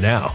now.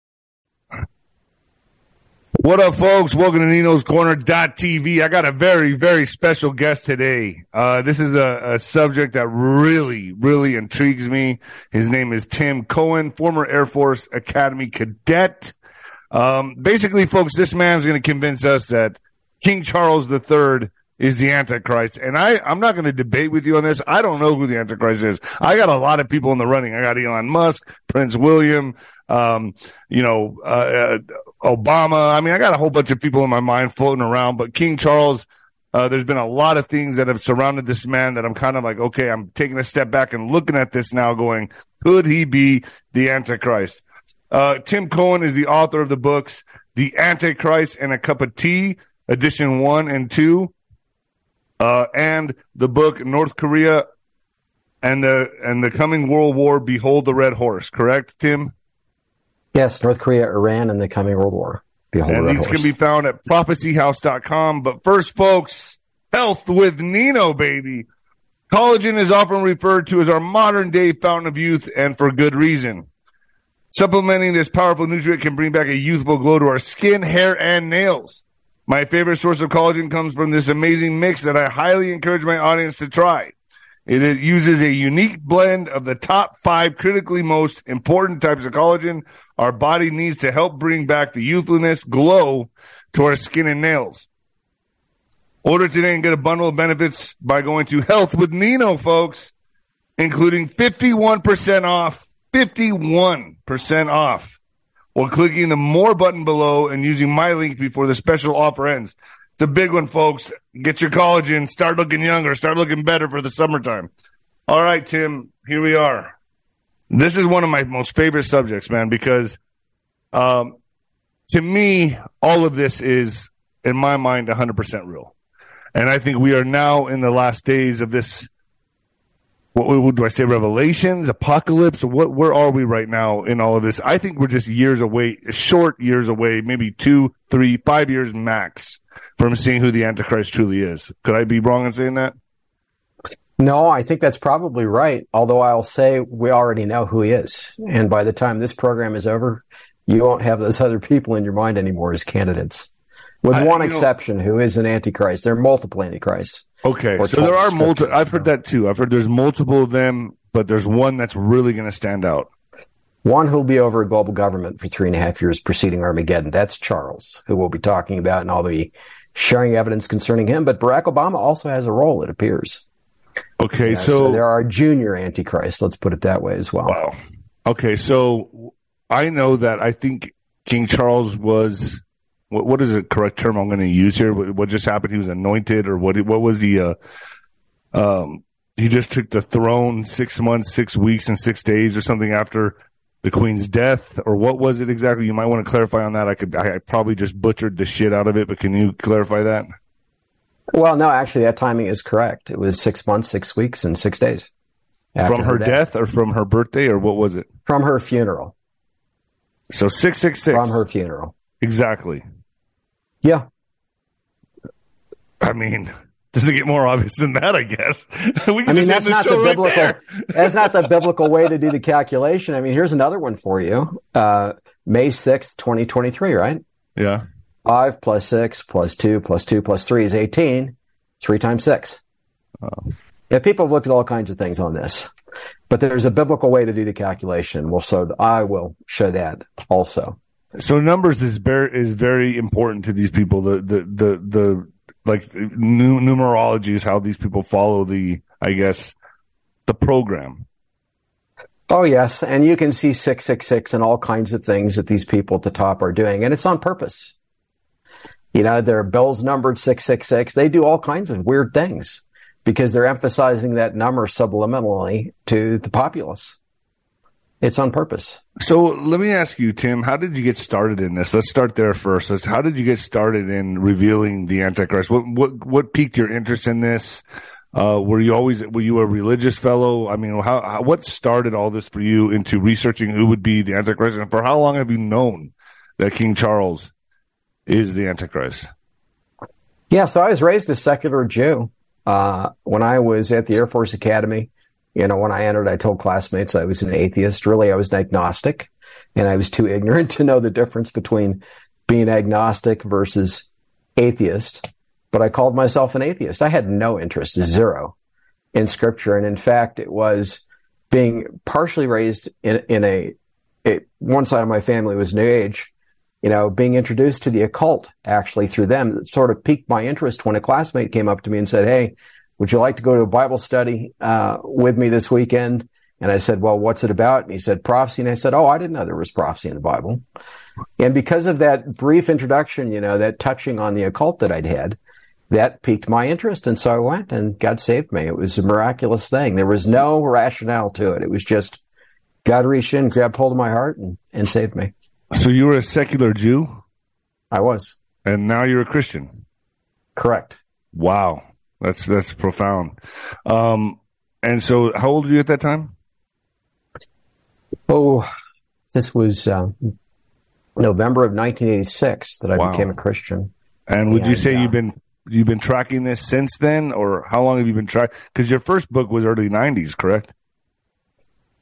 What up, folks? Welcome to Nino's Corner.tv. I got a very, very special guest today. Uh, this is a, a, subject that really, really intrigues me. His name is Tim Cohen, former Air Force Academy cadet. Um, basically, folks, this man's going to convince us that King Charles III is the Antichrist. And I, I'm not going to debate with you on this. I don't know who the Antichrist is. I got a lot of people in the running. I got Elon Musk, Prince William, um, you know, uh, uh, Obama. I mean, I got a whole bunch of people in my mind floating around, but King Charles, uh, there's been a lot of things that have surrounded this man that I'm kind of like, okay, I'm taking a step back and looking at this now going, could he be the Antichrist? Uh, Tim Cohen is the author of the books, The Antichrist and a Cup of Tea, edition one and two, uh, and the book North Korea and the and the coming World War. Behold the Red Horse. Correct, Tim? Yes, North Korea, Iran, and the coming World War. Behold and the these horse. These can be found at prophecyhouse.com. But first, folks, health with Nino, baby. Collagen is often referred to as our modern day fountain of youth, and for good reason. Supplementing this powerful nutrient can bring back a youthful glow to our skin, hair, and nails. My favorite source of collagen comes from this amazing mix that I highly encourage my audience to try. It uses a unique blend of the top five critically most important types of collagen our body needs to help bring back the youthfulness, glow to our skin and nails. Order today and get a bundle of benefits by going to Health with Nino, folks, including 51% off 51% off while clicking the more button below and using my link before the special offer ends. It's a big one, folks. Get your collagen, start looking younger, start looking better for the summertime. All right, Tim, here we are. This is one of my most favorite subjects, man, because um, to me, all of this is, in my mind, 100% real. And I think we are now in the last days of this what, what, do I say? Revelations, apocalypse. What? Where are we right now in all of this? I think we're just years away, short years away, maybe two, three, five years max from seeing who the Antichrist truly is. Could I be wrong in saying that? No, I think that's probably right. Although I'll say we already know who he is, and by the time this program is over, you won't have those other people in your mind anymore as candidates, with I, one exception, know, who is an Antichrist. There are multiple Antichrists. Okay, so there are multiple. I've heard that too. I've heard there's multiple of them, but there's one that's really going to stand out. One who'll be over a global government for three and a half years preceding Armageddon. That's Charles, who we'll be talking about, and I'll be sharing evidence concerning him. But Barack Obama also has a role, it appears. Okay, yeah, so, so, there are junior antichrists. Let's put it that way as well. Wow. Okay, so I know that I think King Charles was what, what is the correct term I'm going to use here? What, what, just happened? He was anointed, or what? What was he? Uh, um, he just took the throne six months, six weeks, and six days, or something after the queen's death, or what was it exactly? You might want to clarify on that. I could, I, I probably just butchered the shit out of it, but can you clarify that? Well, no, actually, that timing is correct. It was six months, six weeks, and six days. From her, her death. death. or from her birthday, or what was it? From her funeral. So six six six. From her funeral. Exactly. Yeah. I mean, does it get more obvious than that? I guess. we I mean, that's not the biblical. Right that's not the biblical way to do the calculation. I mean, here's another one for you. Uh, May sixth, twenty twenty three. Right. Yeah. Five plus six plus two plus two plus three is eighteen. Three times six. Oh. Yeah, people have looked at all kinds of things on this, but there's a biblical way to do the calculation. Well, so I will show that also. So numbers is very is very important to these people. The the the the like numerology is how these people follow the I guess the program. Oh yes, and you can see six six six and all kinds of things that these people at the top are doing, and it's on purpose. You know, their bills numbered six six six. They do all kinds of weird things because they're emphasizing that number subliminally to the populace. It's on purpose. So let me ask you, Tim, how did you get started in this? Let's start there first. Let's, how did you get started in revealing the Antichrist? What what what piqued your interest in this? Uh, were you always were you a religious fellow? I mean, how, how, what started all this for you into researching who would be the Antichrist, and for how long have you known that King Charles is the Antichrist? Yeah, so I was raised a secular Jew. Uh, when I was at the Air Force Academy, you know, when I entered, I told classmates I was an atheist. Really, I was an agnostic, and I was too ignorant to know the difference between being agnostic versus atheist. But I called myself an atheist. I had no interest, zero, in scripture. And in fact, it was being partially raised in, in a, a one side of my family was New Age, you know, being introduced to the occult actually through them it sort of piqued my interest when a classmate came up to me and said, Hey, would you like to go to a Bible study uh, with me this weekend? And I said, well, what's it about? And he said, prophecy. And I said, oh, I didn't know there was prophecy in the Bible. And because of that brief introduction, you know, that touching on the occult that I'd had, that piqued my interest. And so I went and God saved me. It was a miraculous thing. There was no rationale to it. It was just God reached in, grabbed hold of my heart and, and saved me. So you were a secular Jew? I was. And now you're a Christian? Correct. Wow. That's that's profound. Um, and so, how old were you at that time? Oh, this was uh, November of 1986 that I wow. became a Christian. And would and, you say uh, you've been you've been tracking this since then, or how long have you been tracking? Because your first book was early 90s, correct?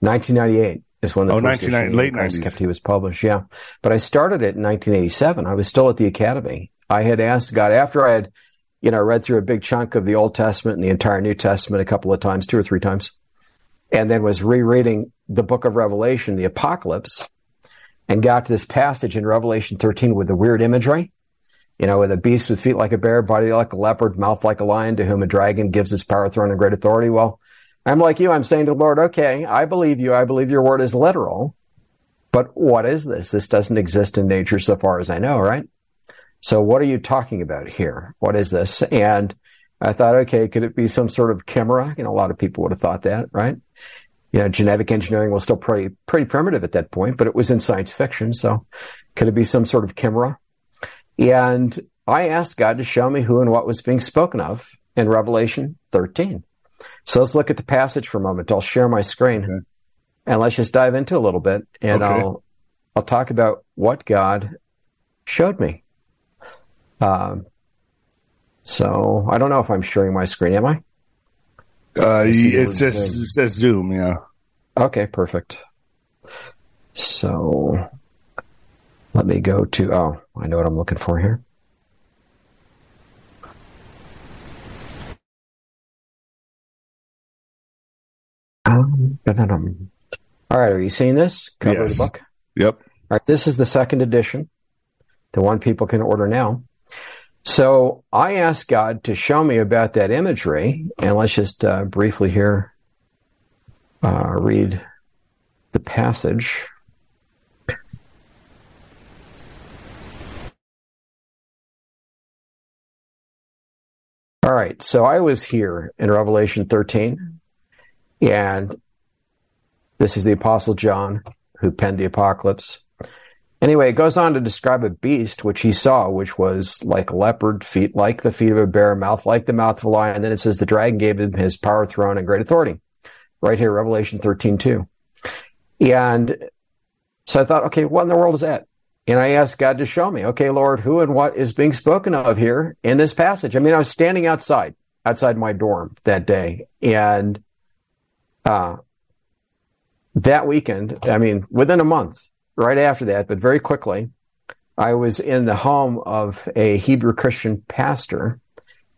1998 is when the oh, 1990, late 90s. Kept, he was published, yeah. But I started it in 1987. I was still at the academy. I had asked God after I had you know, I read through a big chunk of the Old Testament and the entire New Testament a couple of times, two or three times, and then was rereading the book of Revelation, the Apocalypse, and got to this passage in Revelation 13 with the weird imagery, you know, with a beast with feet like a bear, body like a leopard, mouth like a lion, to whom a dragon gives his power, throne, and great authority. Well, I'm like you. I'm saying to the Lord, okay, I believe you. I believe your word is literal. But what is this? This doesn't exist in nature so far as I know, right? So what are you talking about here? What is this? And I thought, okay, could it be some sort of chimera? You know, a lot of people would have thought that, right? You know, genetic engineering was still pretty, pretty primitive at that point, but it was in science fiction. So could it be some sort of chimera? And I asked God to show me who and what was being spoken of in Revelation 13. So let's look at the passage for a moment. I'll share my screen okay. and let's just dive into a little bit and okay. I'll, I'll talk about what God showed me. Um, so I don't know if I'm sharing my screen. Am I? Uh, it says, it says Zoom. Yeah. Okay, perfect. So let me go to. Oh, I know what I'm looking for here. Um, all right, are you seeing this cover yes. the book? Yep. All right, this is the second edition, the one people can order now. So I asked God to show me about that imagery, and let's just uh, briefly here uh, read the passage. All right, so I was here in Revelation 13, and this is the Apostle John who penned the Apocalypse. Anyway, it goes on to describe a beast which he saw, which was like a leopard, feet like the feet of a bear, mouth like the mouth of a lion. And then it says the dragon gave him his power, throne, and great authority. Right here, Revelation 13, 2. And so I thought, okay, what in the world is that? And I asked God to show me, okay, Lord, who and what is being spoken of here in this passage? I mean, I was standing outside, outside my dorm that day. And uh, that weekend, I mean, within a month, right after that, but very quickly, I was in the home of a Hebrew Christian pastor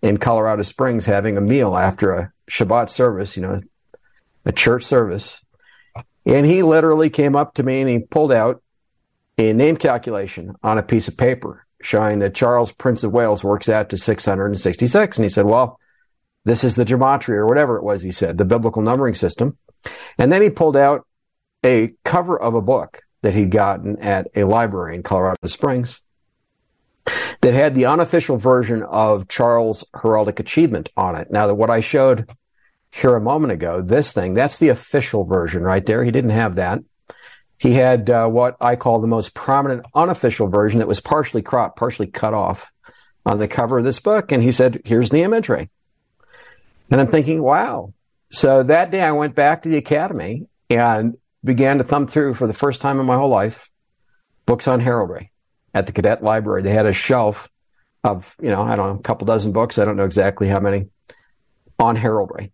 in Colorado Springs having a meal after a Shabbat service, you know, a church service. And he literally came up to me and he pulled out a name calculation on a piece of paper showing that Charles, Prince of Wales, works out to 666. And he said, well, this is the gematria or whatever it was, he said, the biblical numbering system. And then he pulled out a cover of a book that he'd gotten at a library in Colorado Springs that had the unofficial version of Charles' heraldic achievement on it. Now, that what I showed here a moment ago, this thing, that's the official version right there. He didn't have that. he had uh, what I call the most prominent unofficial version that was partially cropped, partially cut off on the cover of this book. And he said, here's the imagery. And I'm thinking, wow. So that day I went back to the academy and began to thumb through for the first time in my whole life books on heraldry at the cadet library. They had a shelf of, you know, I don't know, a couple dozen books. I don't know exactly how many on heraldry.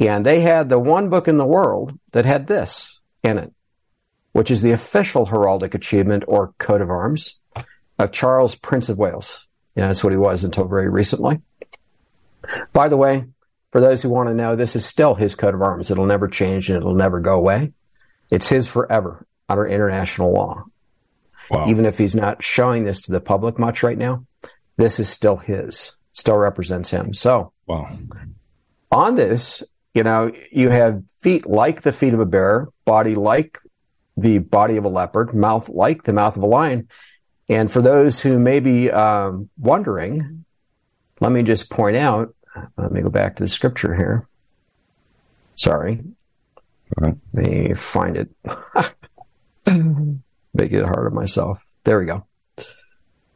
And they had the one book in the world that had this in it, which is the official heraldic achievement or coat of arms of Charles, Prince of Wales. Yeah, that's what he was until very recently. By the way, for those who want to know, this is still his coat of arms. It'll never change and it'll never go away. It's his forever under international law. Wow. Even if he's not showing this to the public much right now, this is still his, still represents him. So, wow. on this, you know, you have feet like the feet of a bear, body like the body of a leopard, mouth like the mouth of a lion. And for those who may be um, wondering, let me just point out, let me go back to the scripture here. Sorry. Right. Let me find it. Make it harder myself. There we go.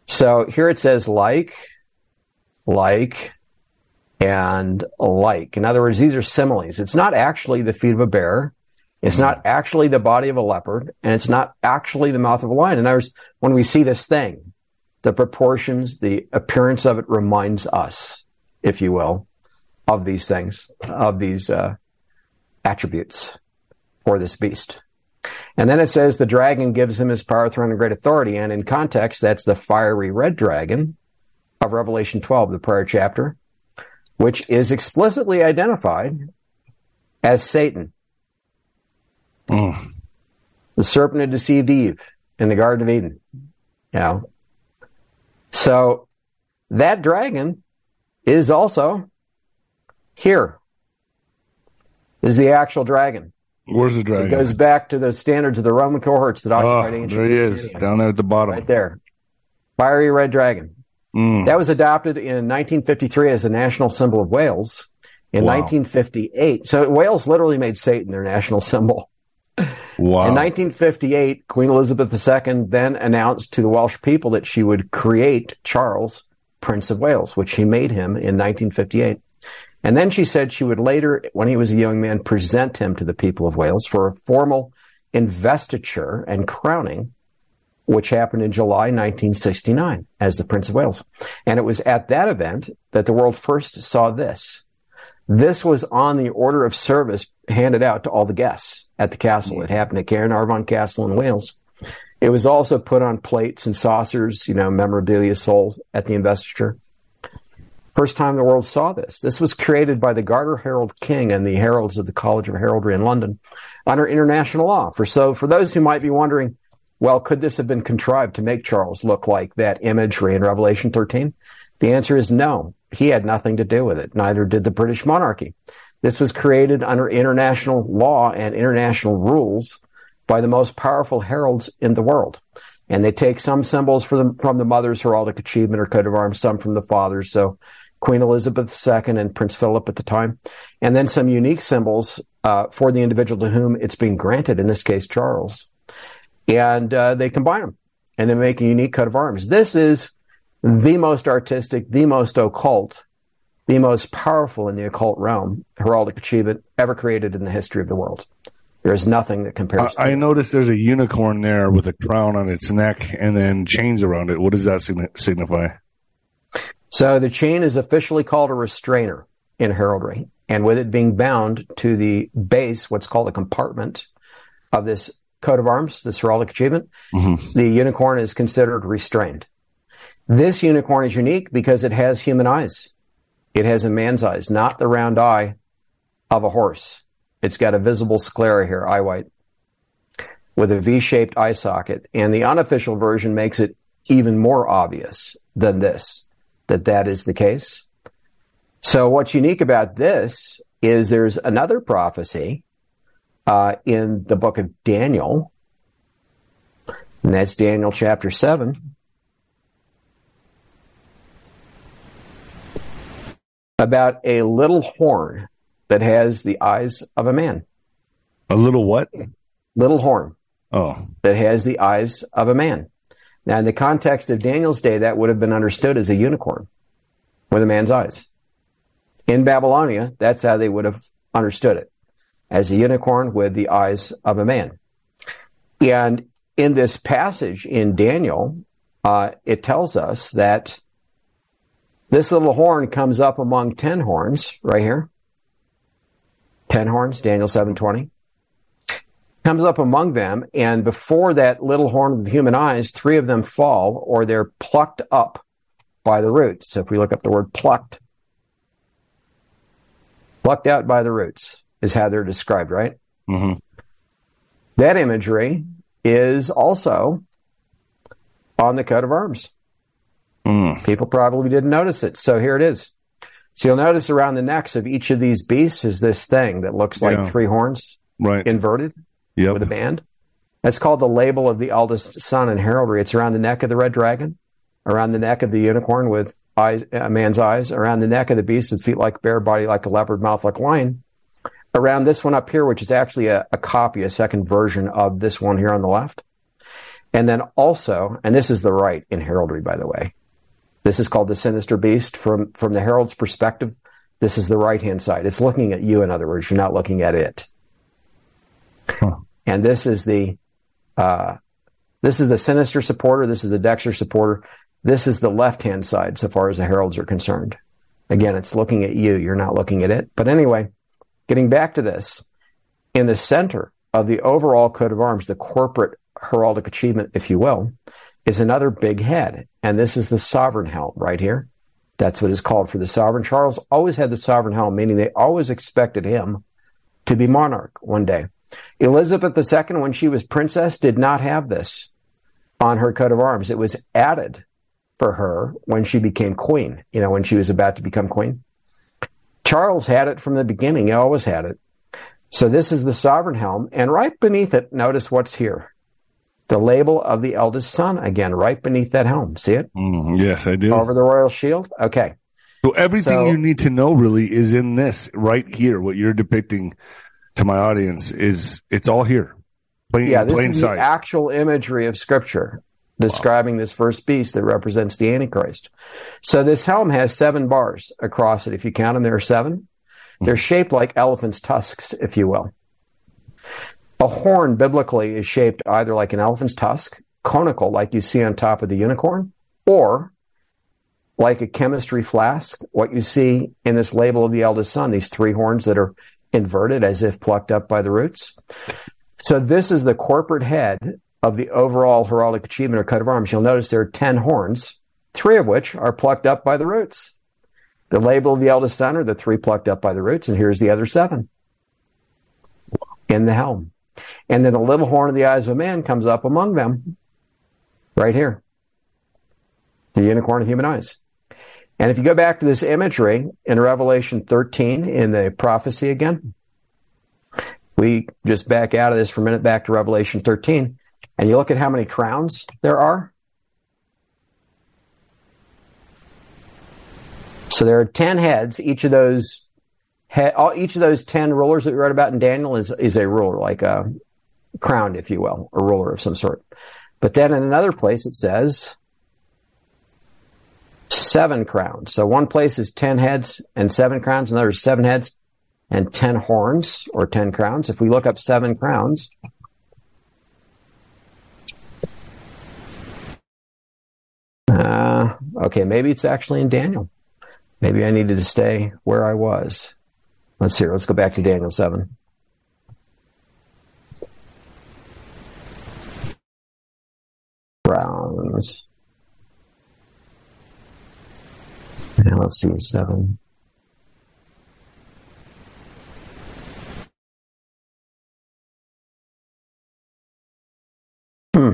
So here it says like, like, and like. In other words, these are similes. It's not actually the feet of a bear. It's not actually the body of a leopard, and it's not actually the mouth of a lion. In other words, when we see this thing, the proportions, the appearance of it reminds us, if you will, of these things, of these uh, attributes for this beast. And then it says the dragon gives him his power, throne, and great authority. And in context, that's the fiery red dragon of Revelation 12, the prior chapter, which is explicitly identified as Satan. Mm. The serpent had deceived Eve in the Garden of Eden. You know? So that dragon is also here. Is the actual dragon. Where's the dragon? It goes back to the standards of the Roman cohorts that occupied oh, ancient. There he is, down there at the bottom. Right there. Fiery red dragon. Mm. That was adopted in 1953 as the national symbol of Wales. In wow. 1958, so Wales literally made Satan their national symbol. Wow. In 1958, Queen Elizabeth II then announced to the Welsh people that she would create Charles, Prince of Wales, which she made him in 1958. And then she said she would later, when he was a young man, present him to the people of Wales for a formal investiture and crowning, which happened in July 1969 as the Prince of Wales. And it was at that event that the world first saw this. This was on the order of service handed out to all the guests at the castle. It happened at Caernarvon Castle in Wales. It was also put on plates and saucers, you know, memorabilia sold at the investiture. First time the world saw this. This was created by the Garter Herald King and the heralds of the College of Heraldry in London under international law. For so, for those who might be wondering, well, could this have been contrived to make Charles look like that imagery in Revelation 13? The answer is no. He had nothing to do with it. Neither did the British monarchy. This was created under international law and international rules by the most powerful heralds in the world. And they take some symbols the, from the mother's heraldic achievement or coat of arms, some from the father's. So Queen Elizabeth II and Prince Philip at the time, and then some unique symbols uh, for the individual to whom it's being granted, in this case, Charles. And uh, they combine them and they make a unique coat of arms. This is the most artistic, the most occult, the most powerful in the occult realm heraldic achievement ever created in the history of the world. There is nothing that compares. I, I noticed there's a unicorn there with a crown on its neck and then chains around it. What does that signify? So the chain is officially called a restrainer in heraldry. And with it being bound to the base, what's called a compartment of this coat of arms, this heraldic achievement, mm-hmm. the unicorn is considered restrained. This unicorn is unique because it has human eyes. It has a man's eyes, not the round eye of a horse. It's got a visible sclera here, eye white, with a V-shaped eye socket. And the unofficial version makes it even more obvious than this that that is the case. So what's unique about this is there's another prophecy uh, in the book of Daniel, and that's Daniel chapter 7. About a little horn that has the eyes of a man. A little what? Little horn. Oh. that has the eyes of a man. Now, in the context of Daniel's day, that would have been understood as a unicorn with a man's eyes. In Babylonia, that's how they would have understood it as a unicorn with the eyes of a man. And in this passage in Daniel, uh, it tells us that this little horn comes up among 10 horns right here. 10 horns, Daniel 720 comes up among them, and before that little horn with human eyes, three of them fall or they're plucked up by the roots. So if we look up the word plucked, plucked out by the roots is how they're described, right? Mm-hmm. That imagery is also on the coat of arms. Mm. People probably didn't notice it. So here it is. So you'll notice around the necks of each of these beasts is this thing that looks like Yeah. three horns Right. inverted. Yep. with a band. That's called the label of the eldest son in heraldry. It's around the neck of the red dragon, around the neck of the unicorn with eyes, a man's eyes, around the neck of the beast with feet like bear, body like a leopard, mouth like a lion. Around this one up here, which is actually a, a copy, a second version of this one here on the left. And then also, and this is the right in heraldry, by the way. This is called the sinister beast from, from the herald's perspective. This is the right hand side. It's looking at you, in other words. You're not looking at it and this is the uh, this is the sinister supporter. This is the Dexter supporter. This is the left hand side, so far as the heralds are concerned. Again, it's looking at you. You're not looking at it. But anyway, getting back to this, in the center of the overall coat of arms, the corporate heraldic achievement, if you will, is another big head, and this is the sovereign helm right here. That's what is called for the sovereign. Charles always had the sovereign helm, meaning they always expected him to be monarch one day. Elizabeth II, when she was princess, did not have this on her coat of arms. It was added for her when she became queen, you know, when she was about to become queen. Charles had it from the beginning. He always had it. So this is the sovereign helm. And right beneath it, notice what's here. The label of the eldest son, again, right beneath that helm. See it? Mm, yes, I do. Over the royal shield? Okay. So everything So- you need to know really is in this right here. What you're depicting to my audience is it's all here, plain, Yeah, this plain is sight. the actual imagery of scripture describing this first beast that represents the Antichrist. So this helm has seven bars across it. If you count them, there are seven. They're shaped like elephant's tusks, if you will. A horn biblically is shaped either like an elephant's tusk, conical, like you see on top of the unicorn, or like a chemistry flask, what you see in this label of the eldest son, these three horns that are inverted as if plucked up by the roots. So this is the corporate head of the overall heraldic achievement or coat of arms. You'll notice there are 10 horns, three of which are plucked up by the roots. The label of the eldest son are the three plucked up by the roots, and here's the other seven in the helm. And then the little horn of the eyes of a man comes up among them right here. The unicorn of human eyes. And if you go back to this imagery in Revelation 13 in the prophecy again, we just back out of this for a minute back to Revelation 13, and you look at how many crowns there are. So there are 10 heads. Each of those all, each of those 10 rulers that we read about in Daniel is, is a ruler, like a crowned, if you will, a ruler of some sort. But then in another place it says seven crowns. So one place is 10 heads and seven crowns, another is seven heads and 10 horns or 10 crowns. If we look up seven crowns, uh, okay, maybe it's actually in Daniel. Maybe I needed to stay where I was. Let's see. Let's go back to Daniel 7. Crowns. Let's see, 7. Hmm.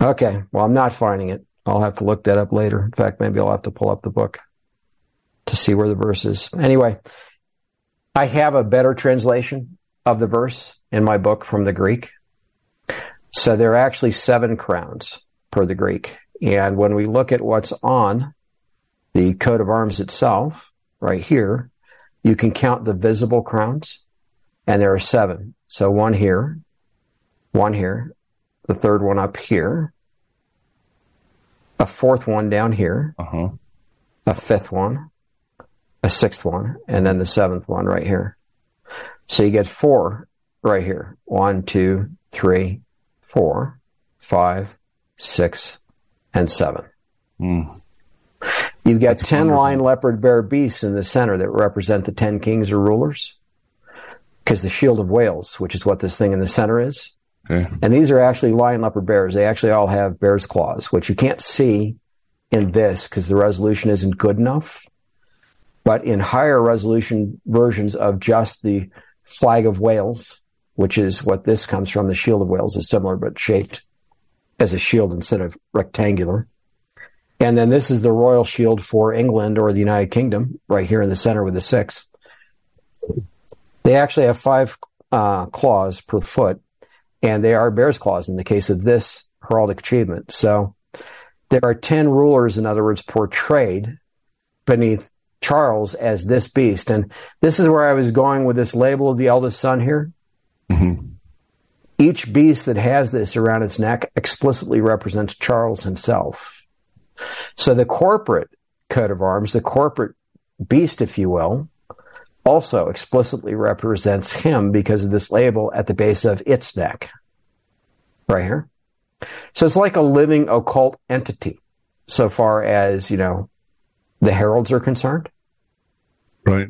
Okay, well, I'm not finding it. I'll have to look that up later. In fact, maybe I'll have to pull up the book to see where the verse is. Anyway, I have a better translation of the verse in my book from the Greek. So there are actually seven crowns per the Greek. And when we look at what's on the coat of arms itself, right here, you can count the visible crowns. and there are seven. So one here, one here, the third one up here, a fourth one down here, Uh-huh. a fifth one, a sixth one, and then the seventh one right here. So you get four right here. One, two, three, four, five, six, and seven. Mm. You've got ten wonderful. lion, leopard, bear, beasts in the center that represent the ten kings or rulers. Because the shield of Wales, which is what this thing in the center is, Okay. and these are actually lion, leopard, bears. They actually all have bear's claws, which you can't see in this because the resolution isn't good enough. But in higher resolution versions of just the flag of Wales, which is what this comes from, the shield of Wales is similar but shaped as a shield instead of rectangular. And then this is the royal shield for England or the United Kingdom, right here in the center with the six. They actually have five uh, claws per foot, and they are bear's claws in the case of this heraldic achievement. So there are 10 rulers, in other words, portrayed beneath Charles as this beast. And this is where I was going with this label of the eldest son here. Each beast that has this around its neck explicitly represents Charles himself. So the corporate coat of arms, the corporate beast, if you will, also explicitly represents him because of this label at the base of its neck. Right here. So it's like a living occult entity so far as, you know, the heralds are concerned. Right.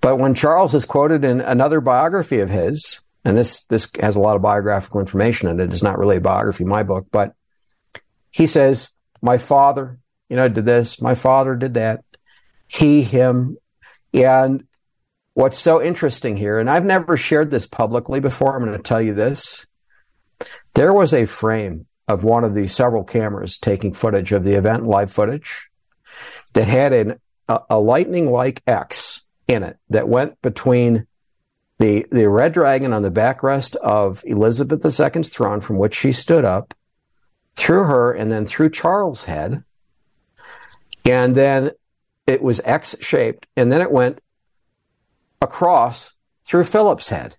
But when Charles is quoted in another biography of his, and this this has a lot of biographical information in it, it's not really a biography, my book, but he says, My father, you know, did this, my father did that, he, him. And what's so interesting here, and I've never shared this publicly before, I'm going to tell you this. There was a frame of one of the several cameras taking footage of the event, live footage, that had an, a, a lightning like X in it that went between the, the red dragon on the backrest of Elizabeth II's throne from which she stood up, through her, and then through Charles' head. And then it was X shaped, and then it went across through Philip's head.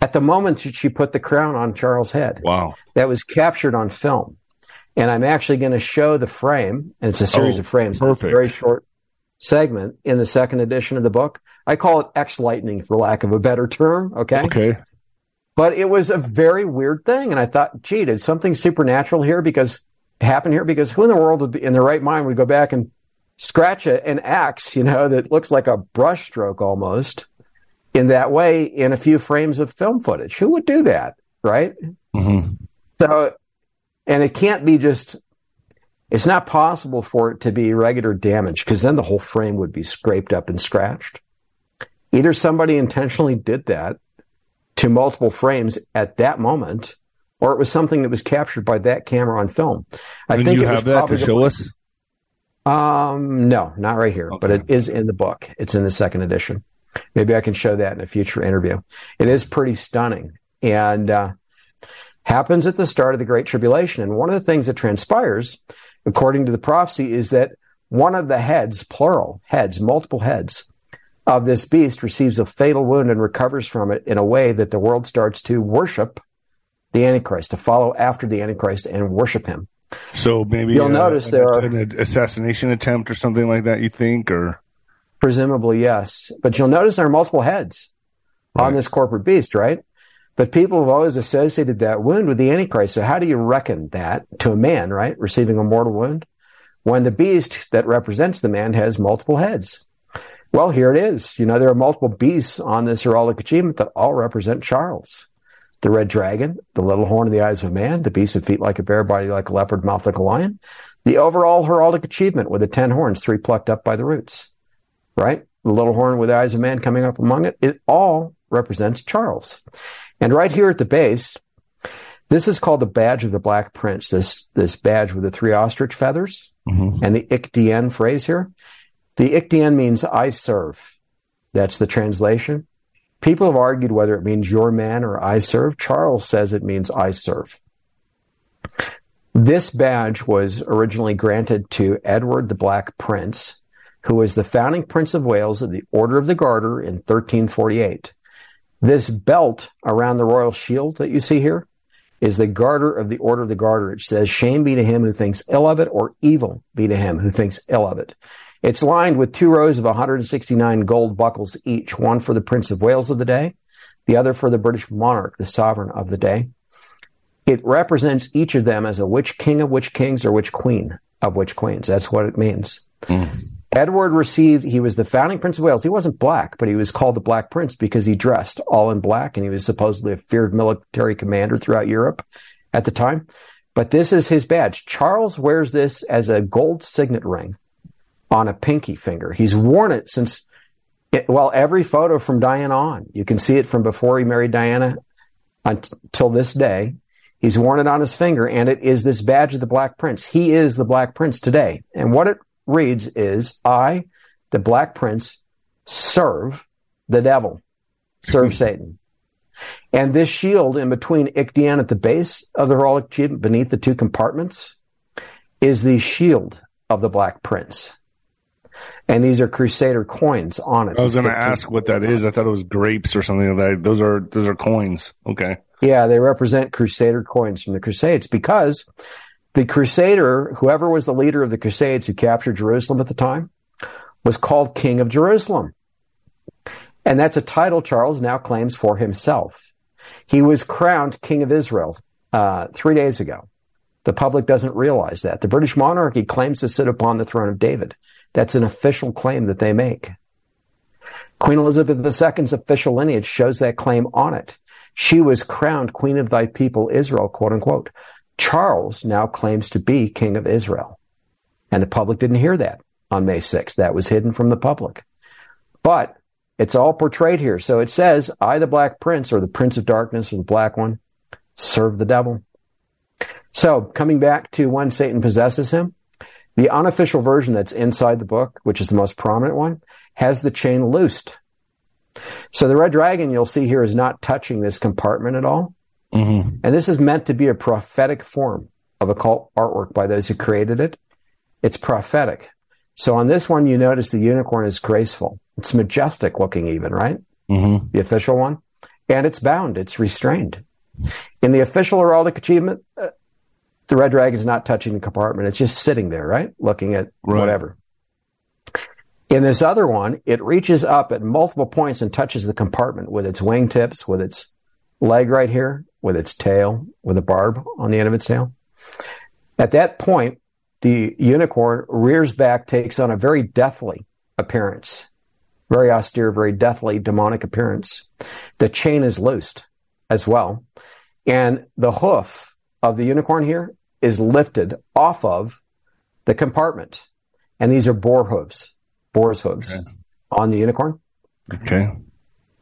At the moment that she put the crown on Charles' head, Wow. that was captured on film. And I'm actually going to show the frame, and it's a series Oh, of frames. It's a very short segment in the second edition of the book. I call it X lightning for lack of a better term. Okay. Okay. But it was a very weird thing. And I thought, gee, did something supernatural here because happen here? Because who in the world would be in their right mind would go back and scratch a, an axe, you know, that looks like a brushstroke almost in that way in a few frames of film footage? Who would do that? Right. Mm-hmm. So, and it can't be just, it's not possible for it to be regular damage because then the whole frame would be scraped up and scratched. Either somebody intentionally did that to multiple frames at that moment, or it was something that was captured by that camera on film. I And think you it was have that to show us? um, no, not right here, but it is in the book. It's in the second edition. Maybe I can show that in a future interview. It is pretty stunning and uh, happens at the start of the Great Tribulation. And one of the things that transpires, according to the prophecy, is that one of the heads, plural heads, multiple heads of this beast receives a fatal wound and recovers from it in a way that the world starts to worship the Antichrist, to follow after the Antichrist and worship him. So maybe You'll uh, notice an- there are- an assassination attempt or something like that. You think, or Presumably, yes. But you'll notice there are multiple heads on this corporate beast, right? But people have always associated that wound with the Antichrist. So how do you reckon that to a man, right? Receiving a mortal wound when the beast that represents the man has multiple heads? Well, here it is. You know, there are multiple beasts on this heraldic achievement that all represent Charles. The red dragon, the little horn of the eyes of a man, the beast of feet like a bear, body like a leopard, mouth like a lion. The overall heraldic achievement with the ten horns, three plucked up by the roots right? The little horn with the eyes of man coming up among it. It all represents Charles. And right here at the base, this is called the badge of the Black Prince. This this badge with the three ostrich feathers mm-hmm. and the Ich dien phrase here. The Ich dien means I serve. That's the translation. People have argued whether it means your man or I serve. Charles says it means I serve. This badge was originally granted to Edward the Black Prince, who was the founding Prince of Wales of the Order of the Garter in 1348. This belt around the royal shield that you see here is the garter of the Order of the Garter. It says, Shame be to him who thinks ill of it, or evil be to him who thinks ill of it. It's lined with two rows of 169 gold buckles each, one for the Prince of Wales of the day, the other for the British monarch, the sovereign of the day. It represents each of them as a which king of which kings or which queen of which queens. That's what it means. Mm. Edward received, he was the founding Prince of Wales. He wasn't black, but he was called the Black Prince because he dressed all in black and he was supposedly a feared military commander throughout Europe at the time. But this is his badge. Charles wears this as a gold signet ring on a pinky finger. He's worn it since, it, well, every photo from Diana on. You can see it from before he married Diana until this day. He's worn it on his finger, and it is this badge of the Black Prince. He is the Black Prince today. And what it reads is, I, the Black Prince, serve the devil, serve Satan. And this shield in between Ich dien at the base of the heraldic achievement, beneath the two compartments, is the shield of the Black Prince and these are Crusader coins on it. I was going to ask what that is. I thought it was grapes or something like that. Those are those are coins. Okay. Yeah, they represent Crusader coins from the Crusades because the Crusader, whoever was the leader of the Crusades who captured Jerusalem at the time, was called King of Jerusalem, and that's a title Charles now claims for himself. He was crowned King of Israel uh, three days ago. The public doesn't realize that. The British monarchy claims to sit upon the throne of David. That's an official claim that they make. Queen Elizabeth II's official lineage shows that claim on it. She was crowned Queen of Thy People Israel, quote unquote. Charles now claims to be King of Israel. And the public didn't hear that on May 6th. That was hidden from the public. But it's all portrayed here. So it says, I, the Black Prince, or the Prince of Darkness, or the Black One, serve the devil. So, coming back to when Satan possesses him, the unofficial version that's inside the book, which is the most prominent one, has the chain loosed. So the red dragon you'll see here is not touching this compartment at all. Mm-hmm. And this is meant to be a prophetic form of occult artwork by those who created it. It's prophetic. So on this one, you notice the unicorn is graceful. It's majestic looking, even, right? Mm-hmm. The official one. And it's bound, it's restrained. In the official heraldic achievement, uh, the red dragon is not touching the compartment. It's just sitting there, right? Looking at right. whatever. In this other one, it reaches up at multiple points and touches the compartment with its wingtips, with its leg right here, with its tail, with a barb on the end of its tail. At that point, the unicorn rears back, takes on a very deathly appearance, very austere, very deathly, demonic appearance. The chain is loosed as well. And the hoof of the unicorn here is lifted off of the compartment. And these are boar hooves, boar's hooves okay. on the unicorn. Okay.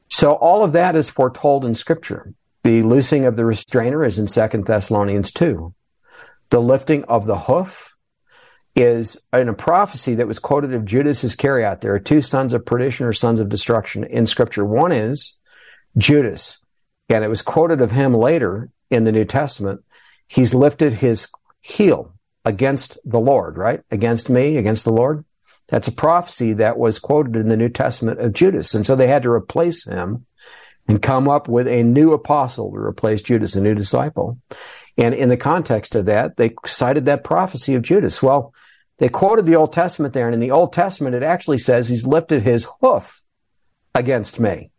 So all of that is foretold in scripture. The loosing of the restrainer is in Second Thessalonians 2. The lifting of the hoof is in a prophecy that was quoted of Judas Iscariot. There are two sons of perdition or sons of destruction in scripture. One is Judas, and it was quoted of him later in the New Testament he's lifted his heel against the Lord, right? Against me, against the Lord. That's a prophecy that was quoted in the New Testament of Judas. And so they had to replace him and come up with a new apostle to replace Judas, a new disciple. And in the context of that, they cited that prophecy of Judas. Well, they quoted the Old Testament there, and in the Old Testament, it actually says he's lifted his hoof against me.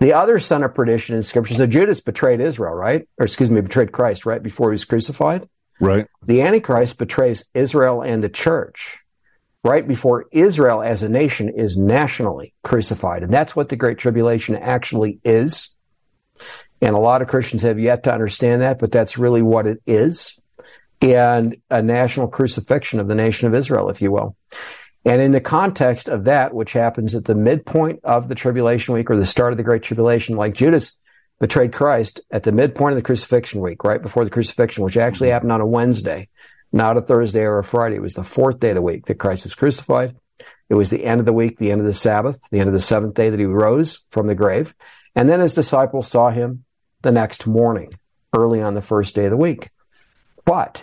The other son of perdition in scripture, so Judas betrayed Israel, right? Or excuse me, betrayed Christ right before he was crucified. Right. The Antichrist betrays Israel and the church right before Israel as a nation is nationally crucified. And that's what the Great Tribulation actually is. And a lot of Christians have yet to understand that, but that's really what it is. And a national crucifixion of the nation of Israel, if you will. And in the context of that, which happens at the midpoint of the tribulation week or the start of the great tribulation, like Judas betrayed Christ at the midpoint of the crucifixion week, right before the crucifixion, which actually mm-hmm. happened on a Wednesday, not a Thursday or a Friday. It was the fourth day of the week that Christ was crucified. It was the end of the week, the end of the Sabbath, the end of the seventh day that he rose from the grave. And then his disciples saw him the next morning, early on the first day of the week. But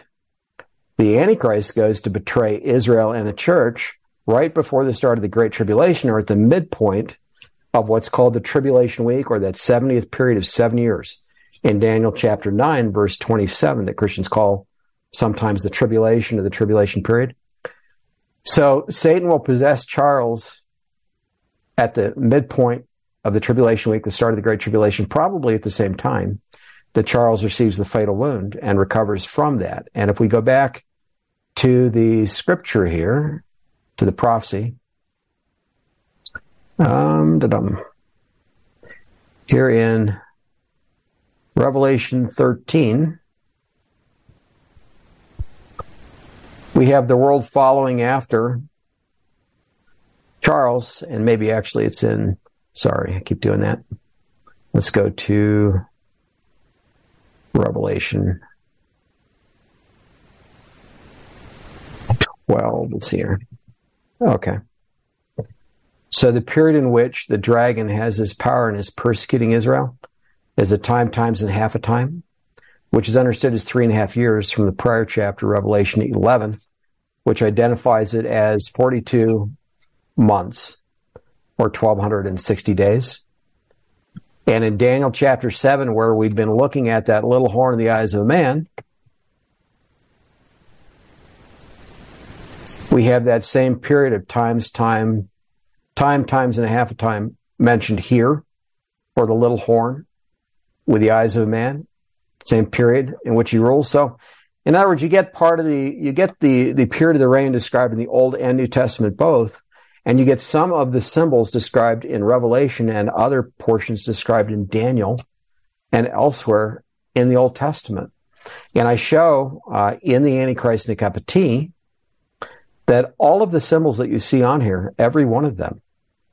the Antichrist goes to betray Israel and the church right before the start of the Great Tribulation or at the midpoint of what's called the Tribulation Week or that 70th period of seven years in Daniel chapter 9, verse 27, that Christians call sometimes the tribulation or the tribulation period. So Satan will possess Charles at the midpoint of the tribulation week, the start of the Great Tribulation, probably at the same time that Charles receives the fatal wound and recovers from that. And if we go back to the scripture here, to the prophecy, um, here in Revelation 13, we have the world following after Charles, and maybe actually it's in, sorry, I keep doing that. Let's go to Revelation 12. Let's see here. Okay. So the period in which the dragon has his power and is persecuting Israel is a time times and half a time, which is understood as three and a half years from the prior chapter, Revelation 11, which identifies it as 42 months or 1260 days. And in Daniel chapter 7, where we've been looking at that little horn in the eyes of a man, we have that same period of times, time, time, times and a half a time mentioned here for the little horn with the eyes of a man, same period in which he rules. So, in other words, you get part of the, you get the, the period of the reign described in the Old and New Testament both, and you get some of the symbols described in Revelation and other portions described in Daniel and elsewhere in the Old Testament. And I show uh, in the Antichrist Cup that all of the symbols that you see on here, every one of them,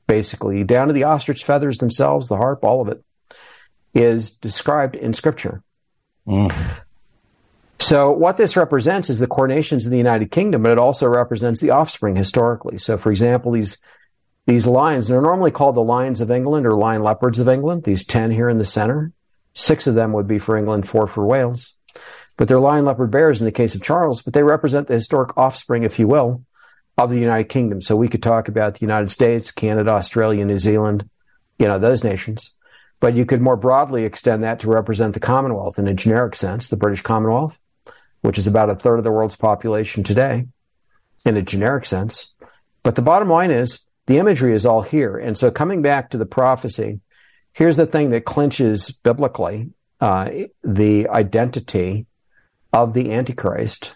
basically, down to the ostrich feathers themselves, the harp, all of it, is described in Scripture. Mm. So what this represents is the coronations of the United Kingdom, but it also represents the offspring historically. So, for example, these these lions, they're normally called the lions of England or lion leopards of England. These ten here in the center, six of them would be for England, four for Wales. But they're lion leopard bears in the case of Charles, but they represent the historic offspring, if you will, of the United Kingdom. So we could talk about the United States, Canada, Australia, New Zealand, you know, those nations. But you could more broadly extend that to represent the Commonwealth in a generic sense, the British Commonwealth, which is about a third of the world's population today in a generic sense. But the bottom line is the imagery is all here. And so coming back to the prophecy, here's the thing that clinches biblically uh, the identity of the Antichrist.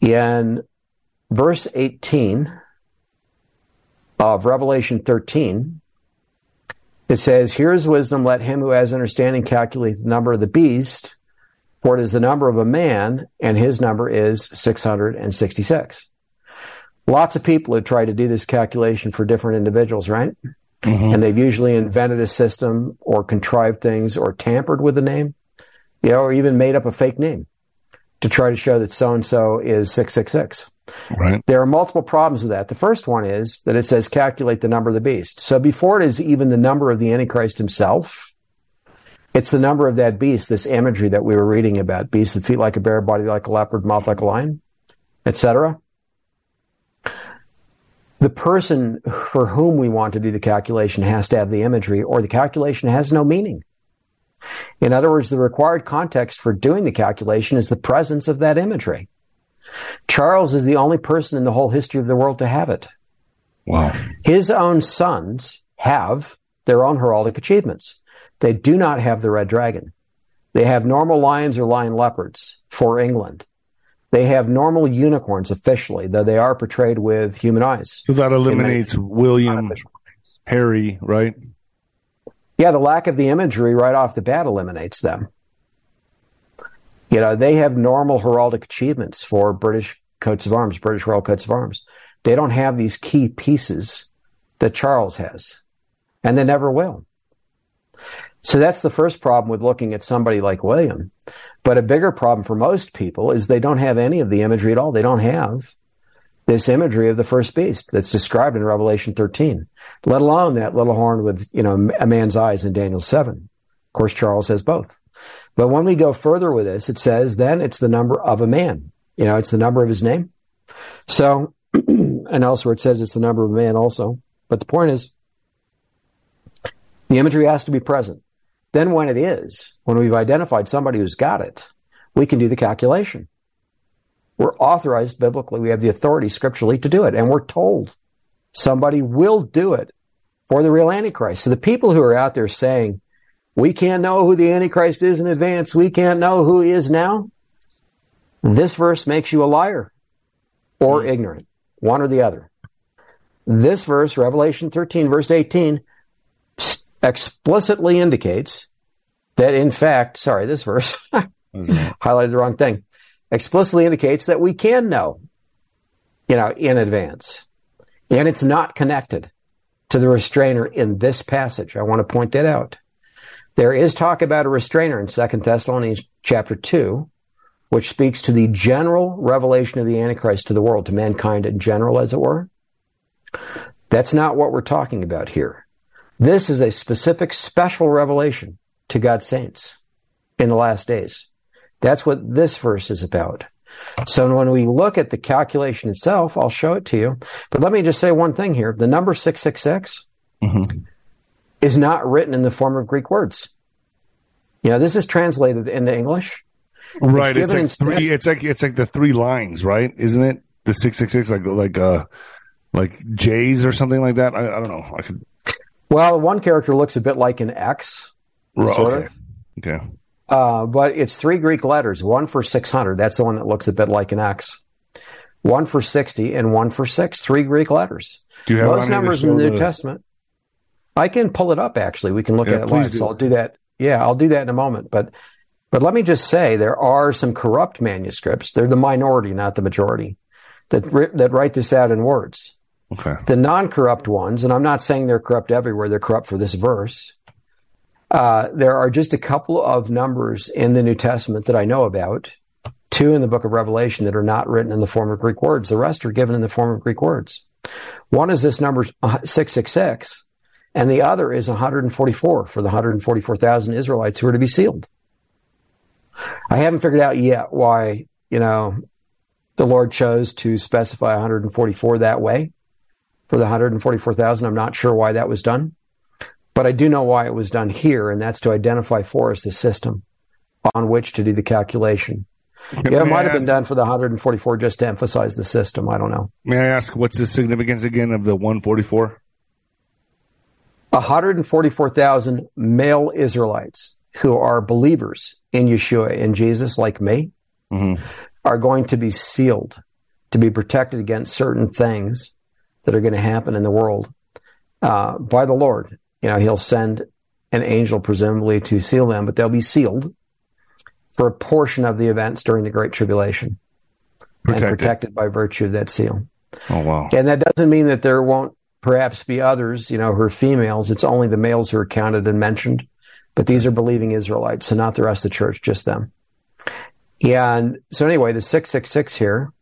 In verse 18 of Revelation 13, it says, Here is wisdom, let him who has understanding calculate the number of the beast, for it is the number of a man, and his number is 666. Lots of people have tried to do this calculation for different individuals, right? Mm-hmm. And they've usually invented a system or contrived things or tampered with the name, you know, or even made up a fake name to try to show that so and so is 666. Right. There are multiple problems with that. The first one is that it says calculate the number of the beast. So before it is even the number of the Antichrist himself, it's the number of that beast, this imagery that we were reading about, beast with feet like a bear, body like a leopard, mouth like a lion, etc. The person for whom we want to do the calculation has to have the imagery, or the calculation has no meaning. In other words, the required context for doing the calculation is the presence of that imagery. Charles is the only person in the whole history of the world to have it. Wow. His own sons have their own heraldic achievements. They do not have the red dragon. They have normal lions or lion leopards for England. They have normal unicorns officially, though they are portrayed with human eyes. So that eliminates William, Harry, right? Yeah, the lack of the imagery right off the bat eliminates them. You know, they have normal heraldic achievements for British coats of arms, British royal coats of arms. They don't have these key pieces that Charles has, and they never will. So that's the first problem with looking at somebody like William. But a bigger problem for most people is they don't have any of the imagery at all. They don't have this imagery of the first beast that's described in Revelation 13, let alone that little horn with, you know, a man's eyes in Daniel 7. Of course, Charles has both. But when we go further with this, it says then it's the number of a man. You know, it's the number of his name. So and elsewhere it says it's the number of a man also. But the point is, the imagery has to be present. Then, when it is, when we've identified somebody who's got it, we can do the calculation. We're authorized biblically. We have the authority scripturally to do it. And we're told somebody will do it for the real Antichrist. So the people who are out there saying, we can't know who the Antichrist is in advance, we can't know who he is now, this verse makes you a liar or mm. ignorant, one or the other. This verse, Revelation 13, verse 18, explicitly indicates that, in fact, sorry, this verse mm-hmm. highlighted the wrong thing, explicitly indicates that we can know, you know, in advance. And it's not connected to the restrainer in this passage. I want to point that out. There is talk about a restrainer in 2 Thessalonians chapter 2, which speaks to the general revelation of the Antichrist to the world, to mankind in general, as it were. That's not what we're talking about here. This is a specific special revelation to God's saints in the last days. That's what this verse is about. So when we look at the calculation itself, I'll show it to you. But let me just say one thing here. The number 666 mm-hmm. is not written in the form of Greek words. You know, this is translated into English. Right. It's, it's like three, it's like, it's like the three lines, right? Isn't it? The 666, like, like, uh, like J's or something like that. I, I don't know. I could. Well, one character looks a bit like an X. Right. Okay. Of. Okay. Uh, but it's three Greek letters, one for 600. That's the one that looks a bit like an X. One for 60 and one for six. Three Greek letters. Do you have those numbers in the New the... Testament? I can pull it up actually. We can look yeah, at it live. Do. So I'll do that. Yeah, I'll do that in a moment. But but let me just say there are some corrupt manuscripts. They're the minority, not the majority, that that write this out in words. Okay. The non-corrupt ones, and I'm not saying they're corrupt everywhere. They're corrupt for this verse. Uh, there are just a couple of numbers in the New Testament that I know about, two in the book of Revelation that are not written in the form of Greek words. The rest are given in the form of Greek words. One is this number 666, and the other is 144 for the 144,000 Israelites who are to be sealed. I haven't figured out yet why, you know, the Lord chose to specify 144 that way for the 144,000. I'm not sure why that was done. But I do know why it was done here, and that's to identify for us the system on which to do the calculation. Yeah, it might have been done for the 144 just to emphasize the system. I don't know. May I ask what's the significance again of the 144? 144,000 male Israelites who are believers in Yeshua, and Jesus, like me, mm-hmm. are going to be sealed to be protected against certain things that are going to happen in the world uh, by the Lord you know, he'll send an angel presumably to seal them, but they'll be sealed for a portion of the events during the Great Tribulation protected. and protected by virtue of that seal. Oh, wow. And that doesn't mean that there won't perhaps be others, you know, who are females. It's only the males who are counted and mentioned. But these are believing Israelites, so not the rest of the church, just them. And so anyway, the 666 here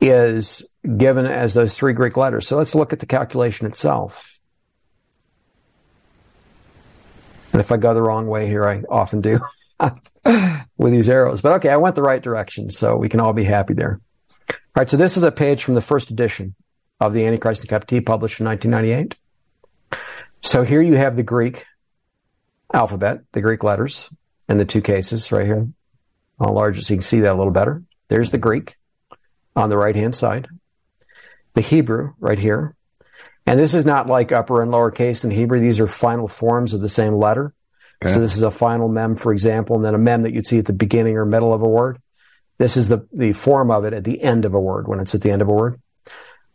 is given as those three Greek letters. So let's look at the calculation itself. And if I go the wrong way here, I often do with these arrows. But okay, I went the right direction, so we can all be happy there. All right, so this is a page from the first edition of the Antichrist and a Cup of Tea, published in 1998. So here you have the Greek alphabet, the Greek letters, and the two cases right here. On larger, so you can see that a little better. There's the Greek on the right hand side. The Hebrew right here. And this is not like upper and lower case in Hebrew. These are final forms of the same letter. Okay. So this is a final mem, for example, and then a mem that you'd see at the beginning or middle of a word. This is the, the form of it at the end of a word when it's at the end of a word.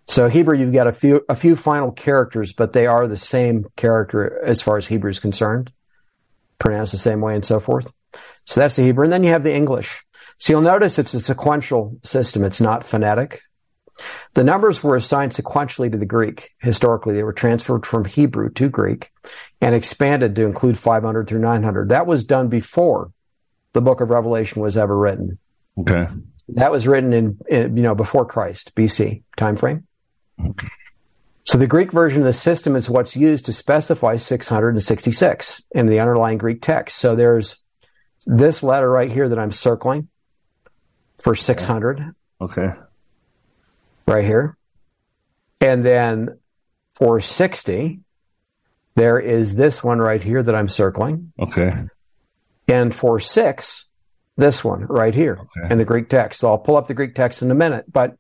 So Hebrew, you've got a few, a few final characters, but they are the same character as far as Hebrew is concerned, pronounced the same way and so forth. So that's the Hebrew. And then you have the English. So you'll notice it's a sequential system. It's not phonetic. The numbers were assigned sequentially to the Greek. Historically, they were transferred from Hebrew to Greek and expanded to include 500 through 900. That was done before the book of Revelation was ever written. Okay. That was written in, in you know, before Christ, BC time frame. So the Greek version of the system is what's used to specify 666 in the underlying Greek text. So there's this letter right here that I'm circling for 600. Okay right here. And then for 60, there is this one right here that I'm circling. Okay. And for six, this one right here Okay. in the Greek text. So I'll pull up the Greek text in a minute. But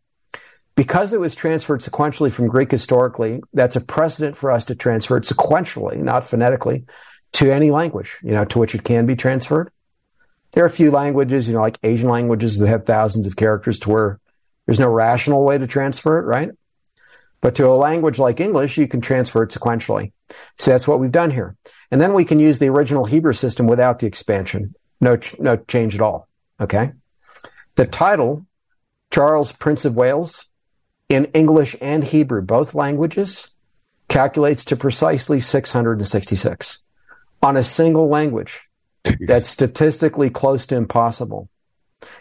because it was transferred sequentially from Greek historically, that's a precedent for us to transfer it sequentially, not phonetically, to any language, you know, to which it can be transferred. There are a few languages, you know, like Asian languages that have thousands of characters to where there's no rational way to transfer it, right? But to a language like English, you can transfer it sequentially. So that's what we've done here. And then we can use the original Hebrew system without the expansion. No, ch- no change at all. Okay. The title, Charles Prince of Wales, in English and Hebrew, both languages, calculates to precisely 666 on a single language. That's statistically close to impossible.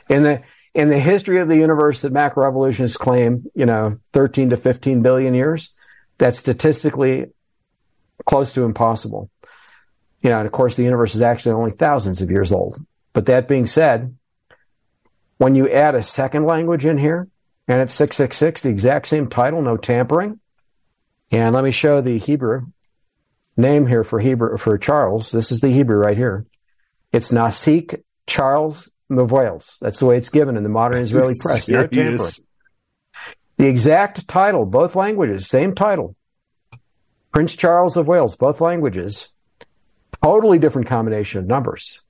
In the in the history of the universe that macroevolutionists claim, you know, 13 to 15 billion years, that's statistically close to impossible. You know, and of course the universe is actually only thousands of years old. But that being said, when you add a second language in here, and it's 666, the exact same title, no tampering. And let me show the Hebrew name here for Hebrew for Charles. This is the Hebrew right here. It's Nasik Charles Mavoyles. That's the way it's given in the modern Israeli press. Tampering. The exact title, both languages, same title. Prince Charles of Wales, both languages, totally different combination of numbers,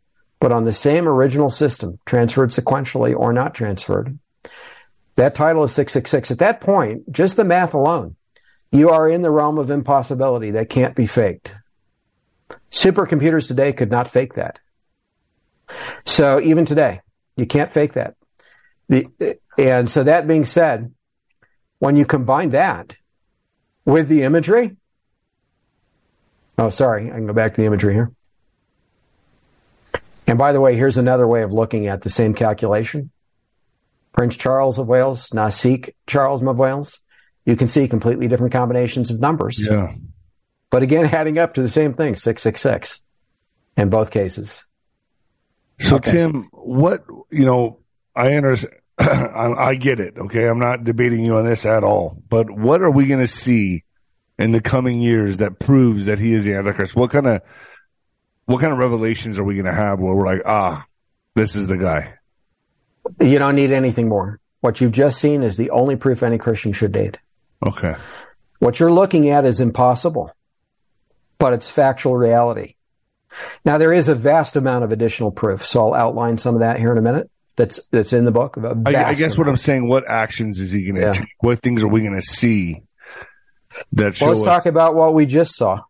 but on the same original system, transferred sequentially or not transferred. That title is 666. At that point, just the math alone, you are in the realm of impossibility that can't be faked. Supercomputers today could not fake that. So even today, you can't fake that. The, and so that being said, when you combine that with the imagery, oh, sorry, I can go back to the imagery here. And by the way, here's another way of looking at the same calculation. Prince Charles of Wales, Nasik Charles of Wales. You can see completely different combinations of numbers. Yeah. But again, adding up to the same thing, 666 in both cases. So Okay. Tim, what you know, I understand. I, I get it. Okay, I'm not debating you on this at all. But what are we going to see in the coming years that proves that he is the Antichrist? What kind of what kind of revelations are we going to have where we're like, ah, this is the guy? You don't need anything more. What you've just seen is the only proof any Christian should need. Okay. What you're looking at is impossible, but it's factual reality. Now there is a vast amount of additional proof, so I'll outline some of that here in a minute. That's that's in the book. I, vast guess what I'm saying, what actions is he going to Yeah. take? What things are we going to see that show Well, let's us? talk about what we just saw.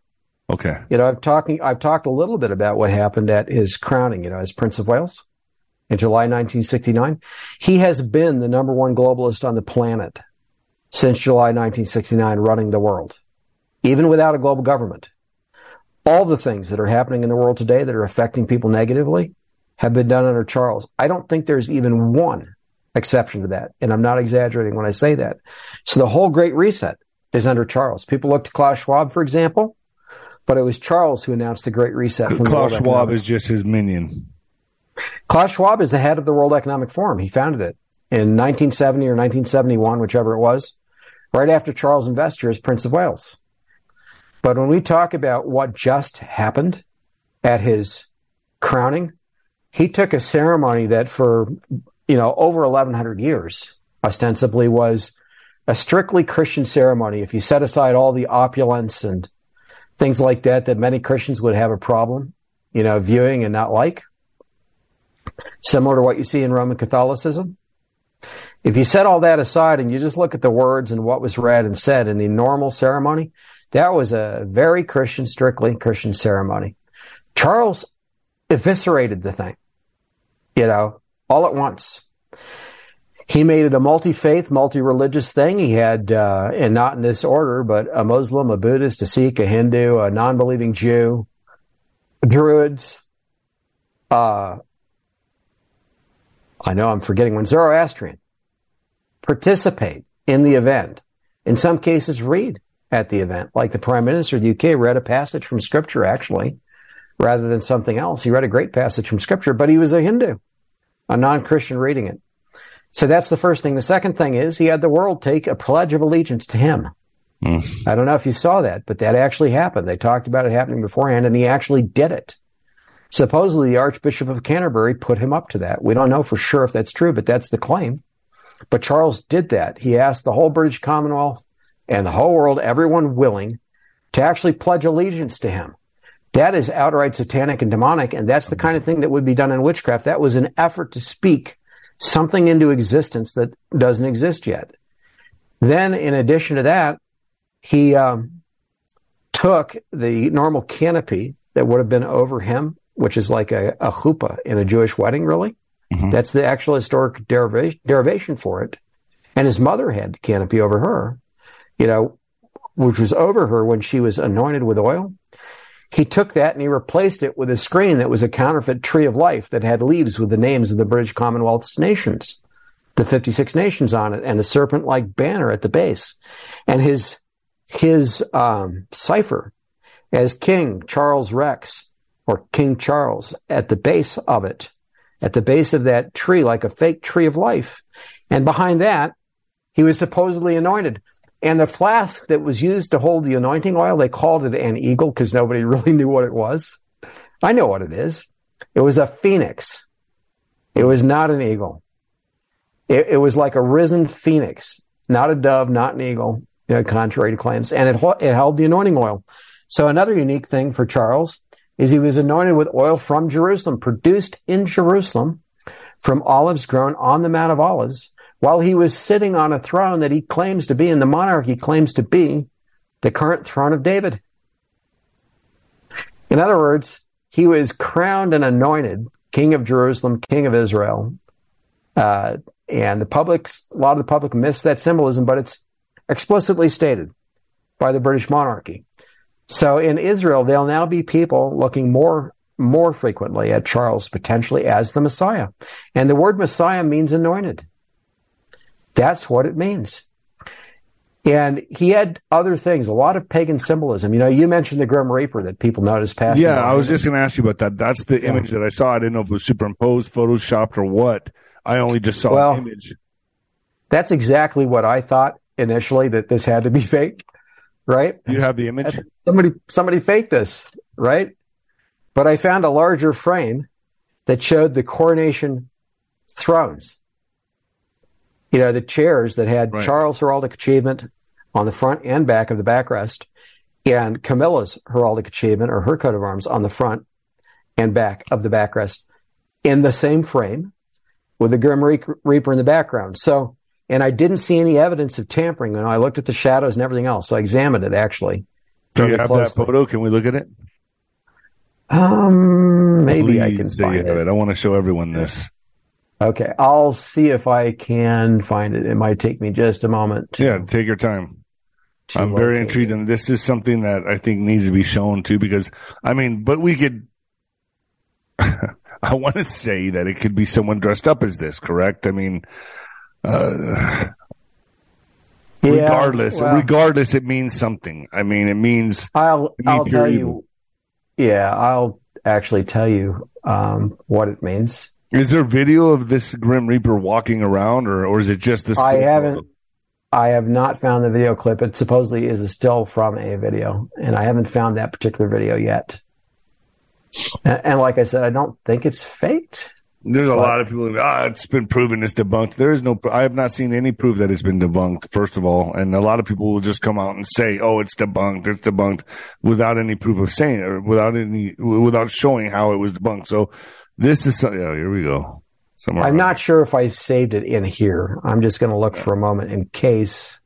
okay. You know, I've talking I've talked a little bit about what happened at his crowning, you know, as Prince of Wales in July 1969. He has been the number one globalist on the planet since July 1969 running the world, even without a global government. All the things that are happening in the world today that are affecting people negatively have been done under Charles. I don't think there's even one exception to that. And I'm not exaggerating when I say that. So the whole Great Reset is under Charles. People look to Klaus Schwab, for example, but it was Charles who announced the Great Reset. From Klaus Schwab Economic- is just his minion. Klaus Schwab is the head of the World Economic Forum. He founded it in 1970 or 1971, whichever it was, right after Charles Investor as Prince of Wales. But when we talk about what just happened at his crowning, he took a ceremony that for, you know, over 1100 years ostensibly was a strictly Christian ceremony. If you set aside all the opulence and things like that, that many Christians would have a problem, you know, viewing and not like similar to what you see in Roman Catholicism. If you set all that aside and you just look at the words and what was read and said in the normal ceremony, that was a very Christian, strictly Christian ceremony. Charles eviscerated the thing, you know, all at once. He made it a multi-faith, multi-religious thing. He had, uh, and not in this order, but a Muslim, a Buddhist, a Sikh, a Hindu, a non-believing Jew, Druids, uh, I know I'm forgetting one, Zoroastrian, participate in the event. In some cases, read at the event, like the Prime Minister of the UK read a passage from Scripture, actually, rather than something else. He read a great passage from Scripture, but he was a Hindu, a non Christian reading it. So that's the first thing. The second thing is he had the world take a pledge of allegiance to him. Mm. I don't know if you saw that, but that actually happened. They talked about it happening beforehand, and he actually did it. Supposedly, the Archbishop of Canterbury put him up to that. We don't know for sure if that's true, but that's the claim. But Charles did that. He asked the whole British Commonwealth and the whole world, everyone willing, to actually pledge allegiance to him. That is outright satanic and demonic, and that's the kind of thing that would be done in witchcraft. That was an effort to speak something into existence that doesn't exist yet. Then, in addition to that, he um, took the normal canopy that would have been over him, which is like a, a chuppah in a Jewish wedding, really. Mm-hmm. That's the actual historic derivation, derivation for it. And his mother had the canopy over her, you know, which was over her when she was anointed with oil. He took that and he replaced it with a screen that was a counterfeit tree of life that had leaves with the names of the British Commonwealth's nations, the 56 nations on it, and a serpent like banner at the base. And his, his, um, cipher as King Charles Rex or King Charles at the base of it, at the base of that tree, like a fake tree of life. And behind that, he was supposedly anointed. And the flask that was used to hold the anointing oil, they called it an eagle because nobody really knew what it was. I know what it is. It was a phoenix. It was not an eagle. It, it was like a risen phoenix, not a dove, not an eagle, you know, contrary to claims. And it, it held the anointing oil. So another unique thing for Charles is he was anointed with oil from Jerusalem, produced in Jerusalem from olives grown on the Mount of Olives while he was sitting on a throne that he claims to be, and the monarch he claims to be, the current throne of David. In other words, he was crowned and anointed king of Jerusalem, king of Israel. Uh, and the public, a lot of the public miss that symbolism, but it's explicitly stated by the British monarchy. So in Israel, there'll now be people looking more more frequently at Charles potentially as the Messiah. And the word Messiah means anointed. That's what it means. And he had other things, a lot of pagan symbolism. You know, you mentioned the Grim Reaper that people noticed passing. Yeah, I was just going to ask you about that. That's the yeah. image that I saw. I didn't know if it was superimposed, photoshopped, or what. I only just saw well, image. That's exactly what I thought initially that this had to be fake, right? You have the image. Somebody, somebody faked this, right? But I found a larger frame that showed the coronation thrones you know, the chairs that had right. Charles' heraldic achievement on the front and back of the backrest, and Camilla's heraldic achievement or her coat of arms on the front and back of the backrest in the same frame with the Grim Reaper in the background. So, and I didn't see any evidence of tampering. You know, I looked at the shadows and everything else. So I examined it actually. Do you have closely. that photo? Can we look at it? Um, maybe Please I can find it. it. I want to show everyone this. Okay, I'll see if I can find it. It might take me just a moment. To, yeah, take your time. I'm very intrigued, and this is something that I think needs to be shown too, because I mean, but we could. I want to say that it could be someone dressed up as this, correct? I mean, uh, yeah, regardless, well, regardless, it means something. I mean, it means. I'll I'll tell evil. you. Yeah, I'll actually tell you um, what it means. Is there video of this Grim Reaper walking around, or or is it just this? I haven't. I have not found the video clip. It supposedly is a still from a video, and I haven't found that particular video yet. And, and like I said, I don't think it's faked. There's a but, lot of people. Ah, it's been proven it's debunked. There is no. I have not seen any proof that it's been debunked. First of all, and a lot of people will just come out and say, "Oh, it's debunked. It's debunked," without any proof of saying it, or without any, without showing how it was debunked. So this is. Oh, here we go. Somewhere I'm not sure if I saved it in here. I'm just going to look for a moment in case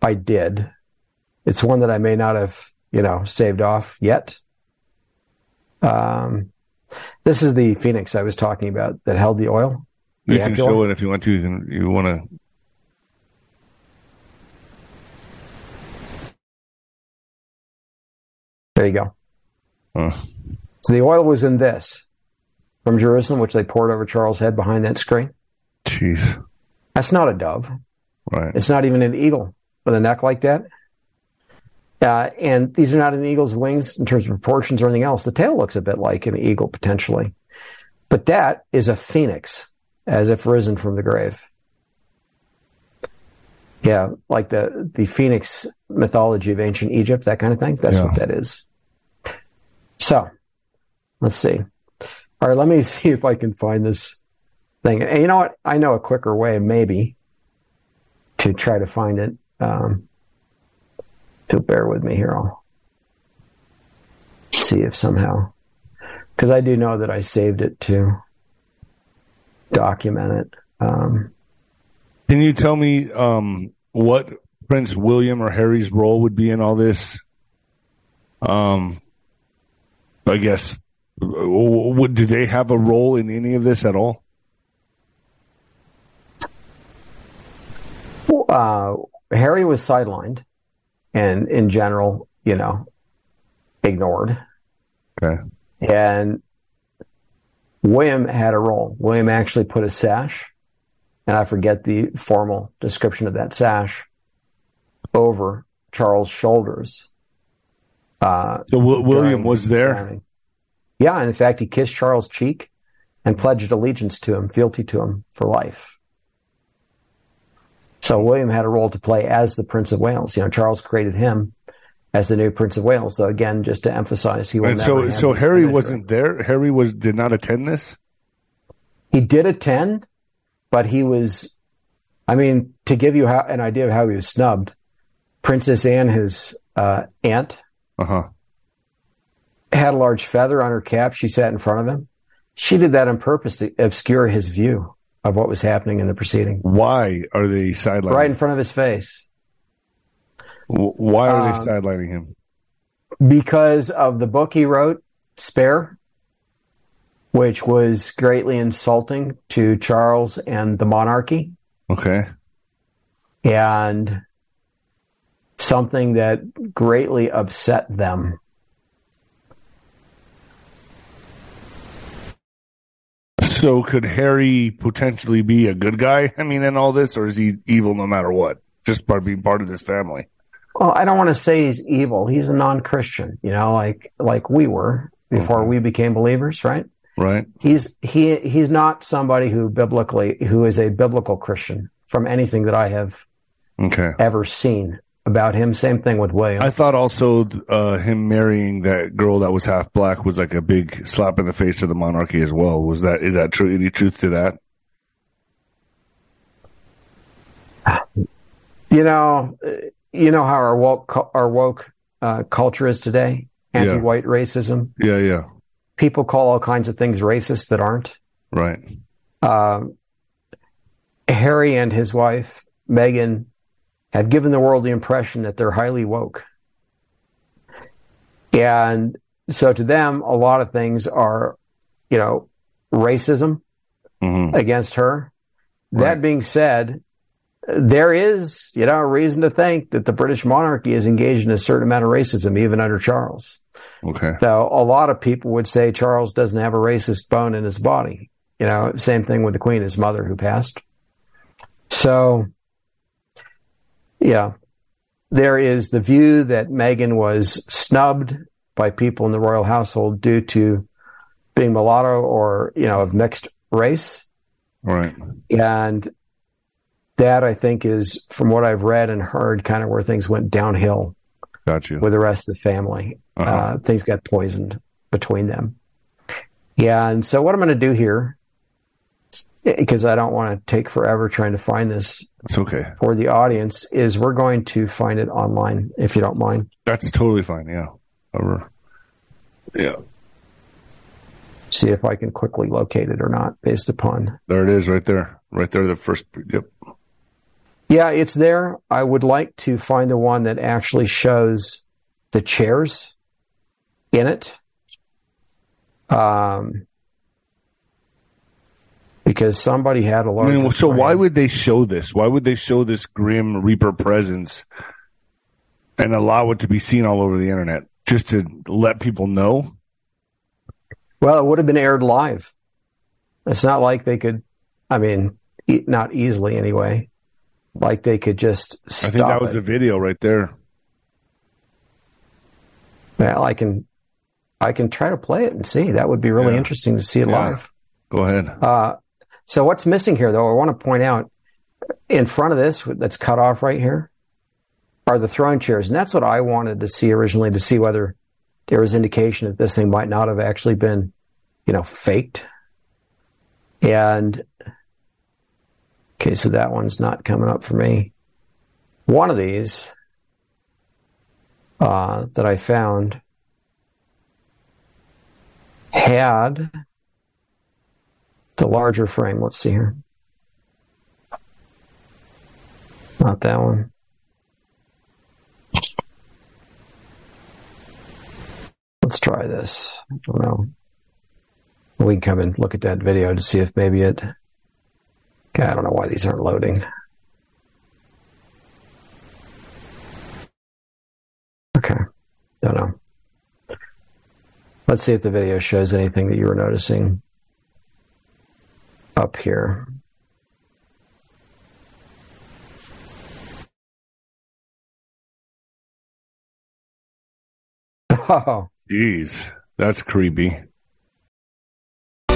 I did. It's one that I may not have, you know, saved off yet. Um, this is the Phoenix I was talking about that held the oil. You can show it if you want to. You can. You want to. There you go. Huh. So the oil was in this from Jerusalem, which they poured over Charles' head behind that screen. Jeez. That's not a dove. Right. It's not even an eagle with a neck like that. Uh, and these are not an eagle's wings in terms of proportions or anything else. The tail looks a bit like an eagle potentially. But that is a phoenix, as if risen from the grave. Yeah, like the the phoenix mythology of ancient Egypt, that kind of thing. That's Yeah. what that is. So, let's see. All right, let me see if I can find this thing. And you know what? I know a quicker way, maybe, to try to find it. Um, to bear with me here. I'll see if somehow, because I do know that I saved it to document it. Um, Can you tell me um, what Prince William or Harry's role would be in all this? Um, I guess. Would do they have a role in any of this at all? uh, Harry was sidelined and in general, you know, ignored. Okay. And William had a role. William actually put a sash, and I forget the formal description of that sash, over Charles' shoulders. Uh, So w- William was there. crowning. Yeah, and in fact, he kissed Charles' cheek and pledged allegiance to him, fealty to him for life. So William had a role to play as the Prince of Wales. You know, Charles created him as the new Prince of Wales. So again, just to emphasize, he will And so, so Harry wasn't there. Harry was did not attend this. He did attend, but he was. I mean, to give you how, an idea of how he was snubbed, Princess Anne, his uh, aunt, Uh huh. had a large feather on her cap. She sat in front of him. She did that on purpose to obscure his view of what was happening in the proceeding, Why are they sidelining? right in front of his face, W- Why are they Um, sidelining him? because of the book he wrote, Spare, which was greatly insulting to Charles and the monarchy. Okay. and something that greatly upset them. So could Harry potentially be a good guy? I mean, in all this, or is he evil no matter what? Just by being part of this family. Well, I don't want to say he's evil. He's a non-Christian, you know, like like we were before Okay. we became believers, right? Right. He's he he's not somebody who biblically who is a biblical Christian from anything that I have Okay. ever seen about him. Same thing with William. I thought also uh, him marrying that girl that was half black was like a big slap in the face to the monarchy as well. Was that is that true? Any truth to that? you know, uh, you know how our woke our woke uh, culture is today. Anti-white racism. Yeah. Yeah. People call all kinds of things racist that aren't. Right. um, Harry and his wife Meghan have given the world the impression that they're highly woke, and so to them, a lot of things are, you know, racism hmm against her. Right. That being said, there is, you know, a reason to think that the British monarchy is engaged in a certain amount of racism, even under Charles. Okay. So a lot of people would say Charles doesn't have a racist bone in his body. You know, same thing with the Queen, his mother who passed. So, yeah, there is the view that Meghan was snubbed by people in the royal household due to being mulatto or, you know, of mixed race. Right. And that I think is, from what I've read and heard, kind of where things went downhill Got you. with the rest of the family. Uh-huh. Uh, things got poisoned between them. Yeah, and so what I'm going to do here, because I don't want to take forever trying to find this It's okay. for the audience, is we're going to find it online, if you don't mind. That's totally fine. Yeah. Over. Yeah. See if I can quickly locate it or not, based upon. There it is, right there. Right there. The first. Yep. Yeah, it's there. I would like to find the one that actually shows the chairs in it. Um, because somebody had a I large. mean, so why would they show this? Why would they show this grim Reaper presence and allow it to be seen all over the internet just to let people know? Well, it would have been aired live. It's not like they could. I mean, e- not easily anyway. Like they could just stop I think that was it. a video right there. well, I can, I can try to play it and see. That would be really Yeah. interesting to see it Yeah. live. Go ahead. Uh, so what's missing here, though, I want to point out, in front of this that's cut off right here are the throne chairs. And that's what I wanted to see originally to see whether there was indication that this thing might not have actually been, you know, faked. And okay, so that one's not coming up for me. One of these uh, that I found had the larger frame. Let's see here. Not that one. Let's try this. I don't know. We can come and look at that video to see if maybe it. Okay, I don't know why these aren't loading. Okay, don't know. Let's see if the video shows anything that you were noticing up here. Oh. Jeez, that's creepy.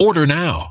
Order now.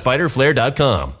www.fighterflare.com.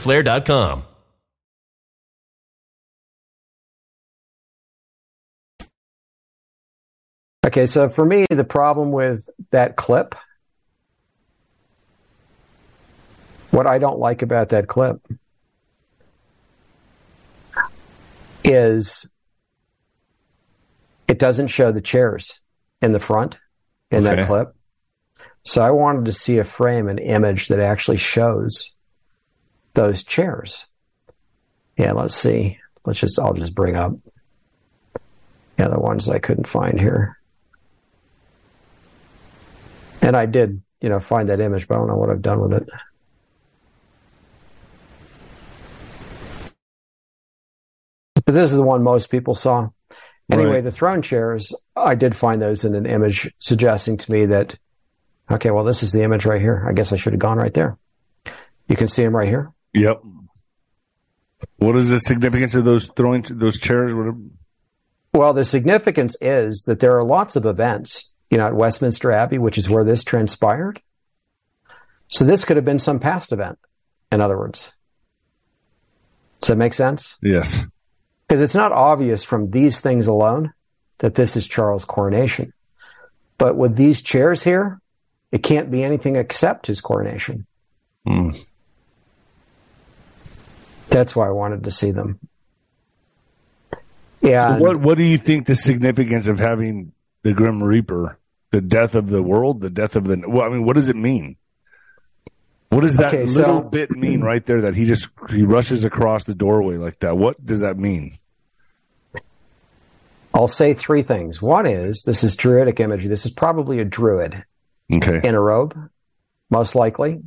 fighterflare.com. Okay, so for me, the problem with that clip, what I don't like about that clip is it doesn't show the chairs in the front in Okay. that clip. So I wanted to see a frame, an image that actually shows those chairs. Yeah, let's see. Let's just, I'll just bring up yeah, the ones I couldn't find here. And I did, you know, find that image, but I don't know what I've done with it. But this is the one most people saw. Anyway, right. the throne chairs, I did find those in an image suggesting to me that, okay, well, this is the image right here. I guess I should have gone right there. You can see them right here. Yep. What is the significance of those throwing those chairs? Well, the significance is that there are lots of events, you know, at Westminster Abbey, which is where this transpired. So this could have been some past event, in other words. Does that make sense? Yes. Because it's not obvious from these things alone that this is Charles' coronation. But with these chairs here, it can't be anything except his coronation. Hmm. That's why I wanted to see them. So Yeah. what What do you think the significance of having the Grim Reaper, the death of the world, the death of the? Well, I mean, what does it mean? What does that Okay, little so- bit mean right there? That he just he rushes across the doorway like that. What does that mean? I'll say three things. One is this is druidic imagery. This is probably a druid Okay. in a robe, most likely.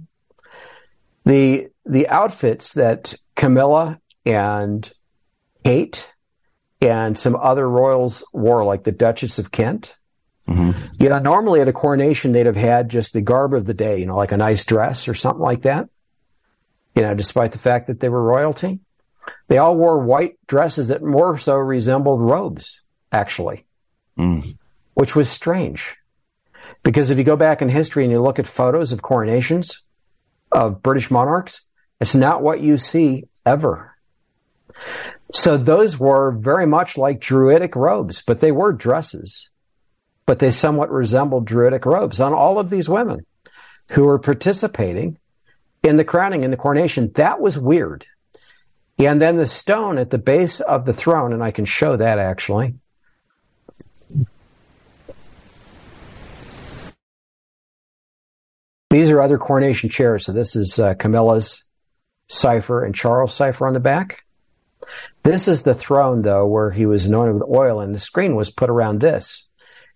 The the outfits that Camilla and Kate and some other royals wore, like the Duchess of Kent. You know, normally at a coronation they'd have had just the garb of the day, you know, like a nice dress or something like that. You know, despite the fact that they were royalty. They all wore white dresses that more so resembled robes, actually Mm. which was strange. Because if you go back in history and you look at photos of coronations of British monarchs, it's not what you see ever. So those were very much like Druidic robes, but they were dresses. But they somewhat resembled Druidic robes on all of these women who were participating in the crowning, in the coronation. That was weird. And then the stone at the base of the throne, and I can show that actually. These are other coronation chairs. So this is uh, Camilla's cipher and Charles' cipher on the back. This is the throne, though, where he was anointed with oil, and the screen was put around this.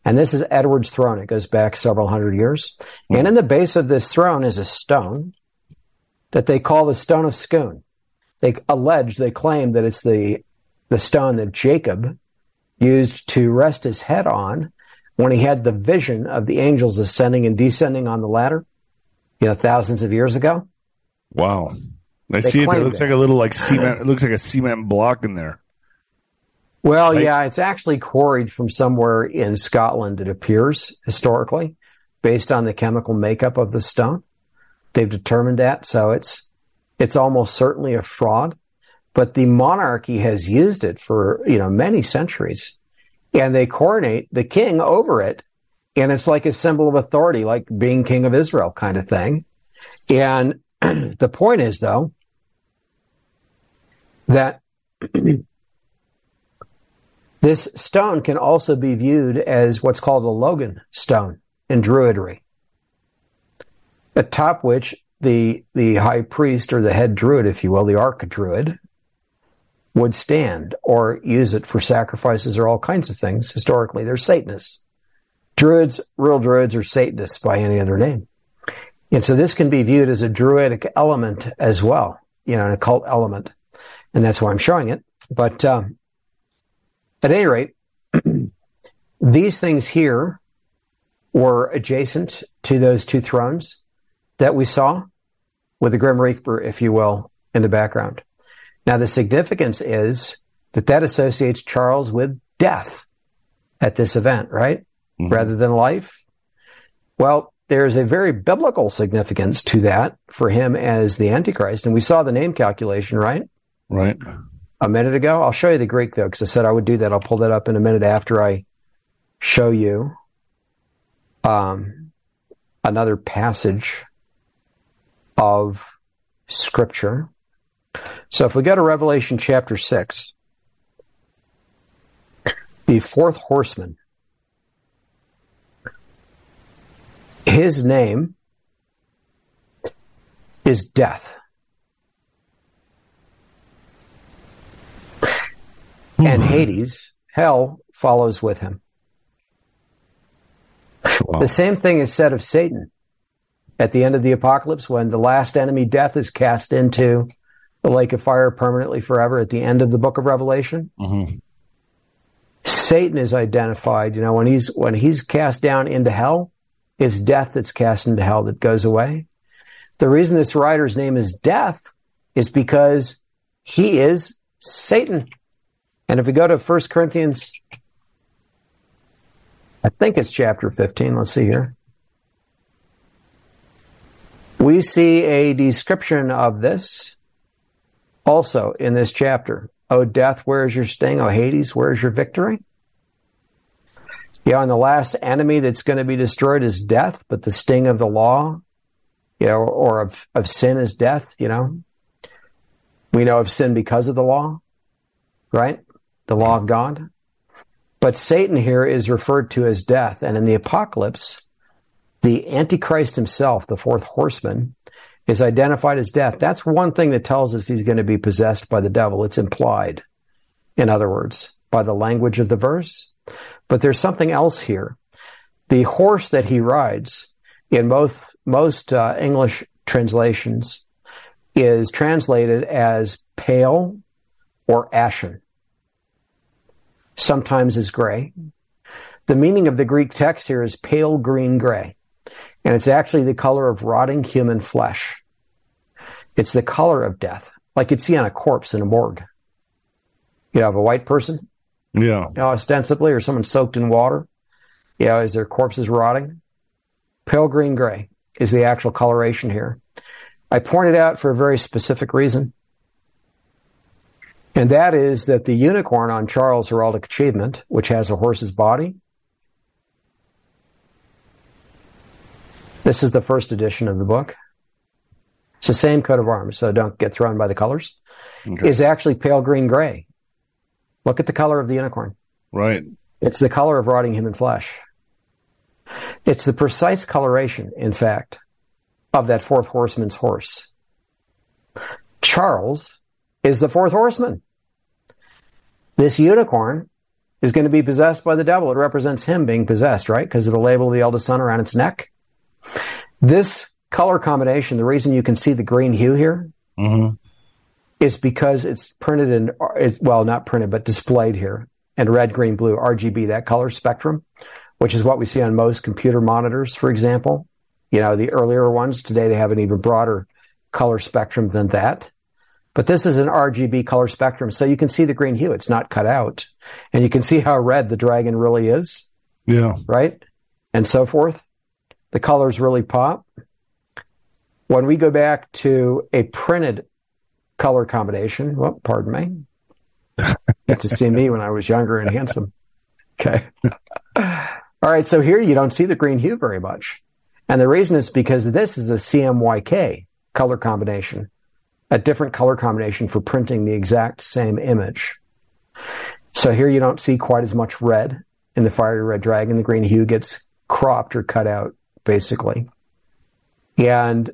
And this is Edward's throne. It goes back several hundred years. And in the base of this throne is a stone that they call the Stone of Scone. They allege, they claim that it's the the stone that Jacob used to rest his head on when he had the vision of the angels ascending and descending on the ladder, you know, thousands of years ago. Wow. I see it. There claimed looks it. like a little like cement. It looks like a cement block in there. Well, Right. yeah, it's actually quarried from somewhere in Scotland, it appears, historically, based on the chemical makeup of the stone. They've determined that, so it's it's almost certainly a fraud. But the monarchy has used it for, you know, many centuries. And they coronate the king over it. And it's like a symbol of authority, like being king of Israel kind of thing. And the point is, though, that this stone can also be viewed as what's called a Logan stone in Druidry, atop which the the high priest or the head druid, if you will, the arch druid, would stand or use it for sacrifices or all kinds of things. Historically, they're Satanists. Druids, real druids, are Satanists by any other name. And so this can be viewed as a druidic element as well, you know, an occult element. And that's why I'm showing it. But um, at any rate, these things here were adjacent to those two thrones that we saw with the Grim Reaper, if you will, in the background. Now, the significance is that that associates Charles with death at this event, right? Rather than life. Well, there's a very biblical significance to that for him as the Antichrist. And we saw the name calculation, right? Right. a minute ago. I'll show you the Greek though, because I said I would do that. I'll pull that up in a minute after I show you um, another passage of Scripture. So if we go to Revelation chapter 6, the fourth horseman, his name is Death. And Hades, hell, follows with him. Wow. The same thing is said of Satan at the end of the apocalypse when the last enemy, death, is cast into the lake of fire permanently forever at the end of the book of Revelation. Mm-hmm. Satan is identified, you know, when he's when he's cast down into hell, it's death that's cast into hell that goes away. The reason this writer's name is death is because he is Satan. And if we go to 1 Corinthians, I think it's chapter 15, let's see here. We see a description of this also in this chapter. O death, where is your sting? O Hades, where is your victory? Yeah, and the last enemy that's going to be destroyed is death, but the sting of the law, you know, or of, of sin is death, you know. We know of sin because of the law, right? The law of God. But Satan here is referred to as death. And in the apocalypse, the Antichrist himself, the fourth horseman, is identified as death. That's one thing that tells us he's going to be possessed by the devil. It's implied, in other words, by the language of the verse. But there's something else here. The horse that he rides in both most uh, English translations is translated as pale or ashen. Sometimes is gray. The meaning of the Greek text here is pale green gray. And it's actually the color of rotting human flesh. It's the color of death, like you'd see on a corpse in a morgue. You know, of a white person, Yeah. you know, ostensibly, or someone soaked in water. You know, is their corpses rotting? Pale green gray is the actual coloration here. I pointed out for a very specific reason. And that is that the unicorn on Charles' Heraldic Achievement, which has a horse's body, this is the first edition of the book. It's the same coat of arms, so don't get thrown by the colors. Okay. Is actually pale green gray. Look at the color of the unicorn. Right. It's the color of rotting human flesh. It's the precise coloration, in fact, of that fourth horseman's horse. Charles is the fourth horseman. This unicorn is going to be possessed by the devil. It represents him being possessed, right? Because of the label of the eldest son around its neck. This color combination, the reason you can see the green hue here Mm-hmm. is because it's printed in, it's, well, not printed, but displayed here in red, green, blue, RGB, that color spectrum, which is what we see on most computer monitors, for example. You know, the earlier ones today, they have an even broader color spectrum than that. But this is an RGB color spectrum, so you can see the green hue. It's not cut out. And you can see how red the dragon really is, Yeah. right? And so forth. The colors really pop. When we go back to a printed color combination, well, pardon me. Get to see me when I was younger and handsome. Okay. All right. So here you don't see the green hue very much. And the reason is because this is a CMYK color combination, a different color combination for printing the exact same image. So here you don't see quite as much red in the fiery red dragon. The green hue gets cropped or cut out, basically. And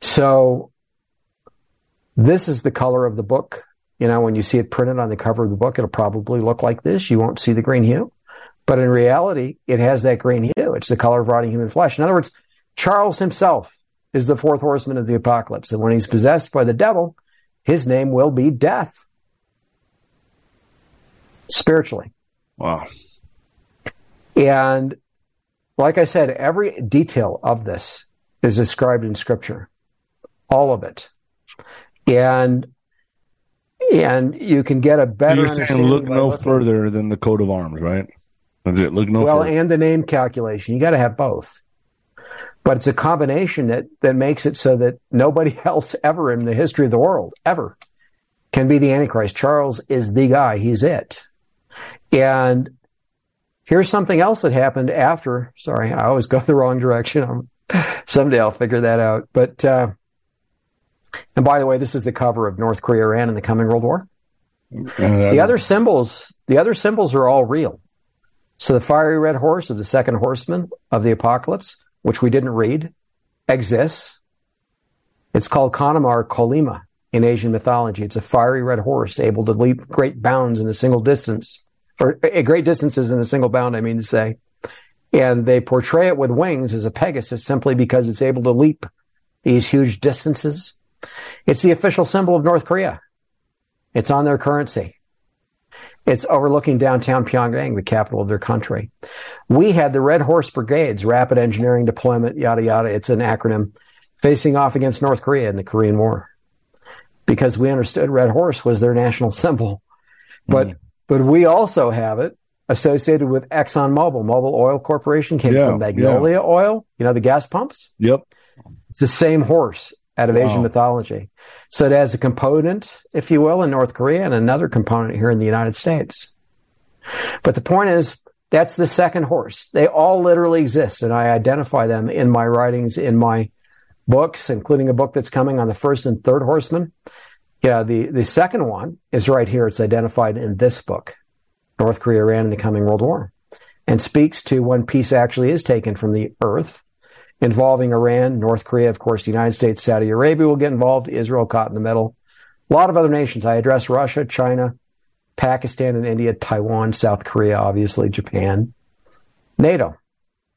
so this is the color of the book. You know, when you see it printed on the cover of the book, it'll probably look like this. You won't see the green hue. But in reality, it has that green hue. It's the color of rotting human flesh. In other words, Charles himself is the fourth horseman of the apocalypse. And when he's possessed by the devil, his name will be death. Spiritually. Wow. And like I said, every detail of this is described in scripture. All of it. And and you can get a better You're saying look no looking- further than the coat of arms, right? That's it. Look no well, further. and the name calculation. You got to have both. But it's a combination that, that makes it so that nobody else ever in the history of the world, ever, can be the Antichrist. Charles is the guy. He's it. And here's something else that happened after. Sorry, I always go the wrong direction. I'm, someday I'll figure that out. But, uh, and by the way, this is the cover of North Korea, Iran in the coming World War. The other symbols, the other symbols are all real. So the fiery red horse of the second horseman of the apocalypse, which we didn't read, exists. It's called Kanamar Kolima in Asian mythology. It's a fiery red horse able to leap great bounds in a single distance, or uh, great distances in a single bound, I mean to say. And they portray it with wings as a Pegasus simply because it's able to leap these huge distances. It's the official symbol of North Korea. It's on their currency. It's overlooking downtown Pyongyang, the capital of their country. We had the Red Horse Brigades, Rapid Engineering Deployment, yada, yada. It's an acronym facing off against North Korea in the Korean War because we understood Red Horse was their national symbol. But, mm. but we also have it associated with ExxonMobil. Mobil Oil Corporation came yeah, from Magnolia yeah. Oil, you know, the gas pumps. Yep. It's the same horse out of wow. Asian mythology. So it has a component, if you will, in North Korea and another component here in the United States. But the point is, that's the second horse. They all literally exist, and I identify them in my writings, in my books, including a book that's coming on the first and third horsemen. Yeah, the, the second one is right here. It's identified in this book, North Korea, Iran, and the Coming World War, and speaks to when peace actually is taken from the earth involving Iran, North Korea, of course, the United States, Saudi Arabia will get involved, Israel caught in the middle. A lot of other nations. I address Russia, China, Pakistan and India, Taiwan, South Korea, obviously, Japan, NATO,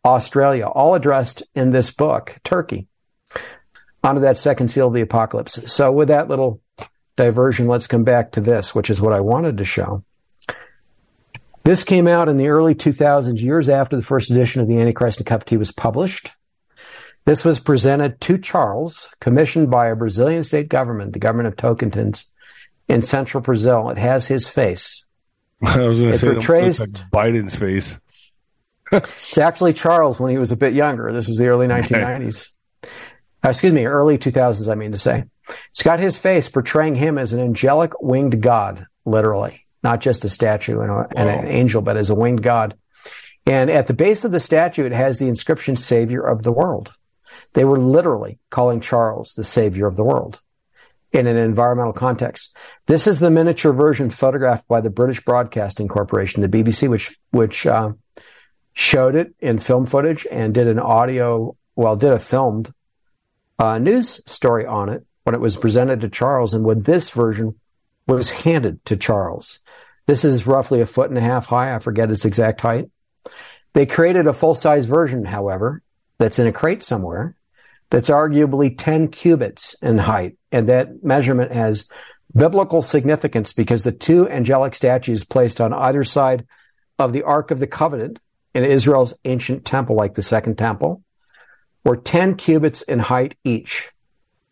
Australia, all addressed in this book, Turkey, onto that second seal of the apocalypse. So, with that little diversion, let's come back to this, which is what I wanted to show. This came out in the early 2000s, years after the first edition of the Antichrist and Cup Tea was published. This was presented to Charles, commissioned by a Brazilian state government, the government of Tocantins, in central Brazil. It has his face. I was going to say, portrays, like Biden's face. it's actually Charles when he was a bit younger. This was the early 1990s. Okay. Uh, excuse me, early 2000s, I mean to say. It's got his face portraying him as an angelic winged god, literally, not just a statue and, a, and an angel, but as a winged god. And at the base of the statue, it has the inscription Savior of the World. They were literally calling Charles the savior of the world in an environmental context. This is the miniature version photographed by the British Broadcasting Corporation, the BBC, which which uh, showed it in film footage and did an audio, well, did a filmed uh, news story on it when it was presented to Charles, and when this version was handed to Charles. This is roughly a foot and a half high. I forget its exact height. They created a full size version, however, that's in a crate somewhere that's arguably 10 cubits in height. And that measurement has biblical significance because the two angelic statues placed on either side of the Ark of the Covenant in Israel's ancient temple, like the Second Temple, were 10 cubits in height each.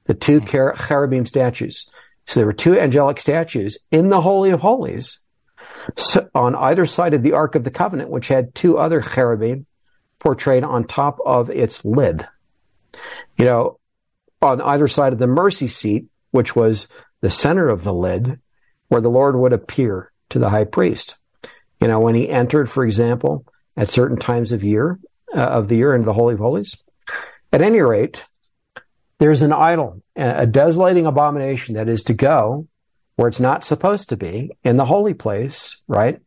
The two hmm. cherubim statues. So there were two angelic statues in the Holy of Holies on either side of the Ark of the Covenant, which had two other cherubim portrayed on top of its lid. You know, on either side of the mercy seat, which was the center of the lid, where the Lord would appear to the high priest. You know, when he entered, for example, at certain times of year uh, of the year into the Holy of Holies. At any rate, there's an idol, a desolating abomination that is to go where it's not supposed to be in the holy place, right?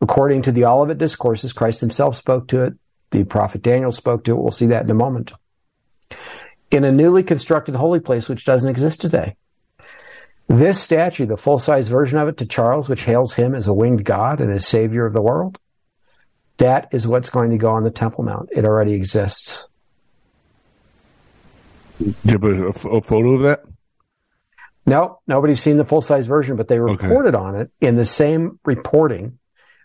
According to the Olivet Discourses, Christ himself spoke to it. The prophet Daniel spoke to it. We'll see that in a moment. In a newly constructed holy place, which doesn't exist today. This statue, the full size version of it to Charles, which hails him as a winged god and as savior of the world, that is what's going to go on the Temple Mount. It already exists. Do you have a, a photo of that? No, nobody's seen the full size version, but they reported okay. on it in the same reporting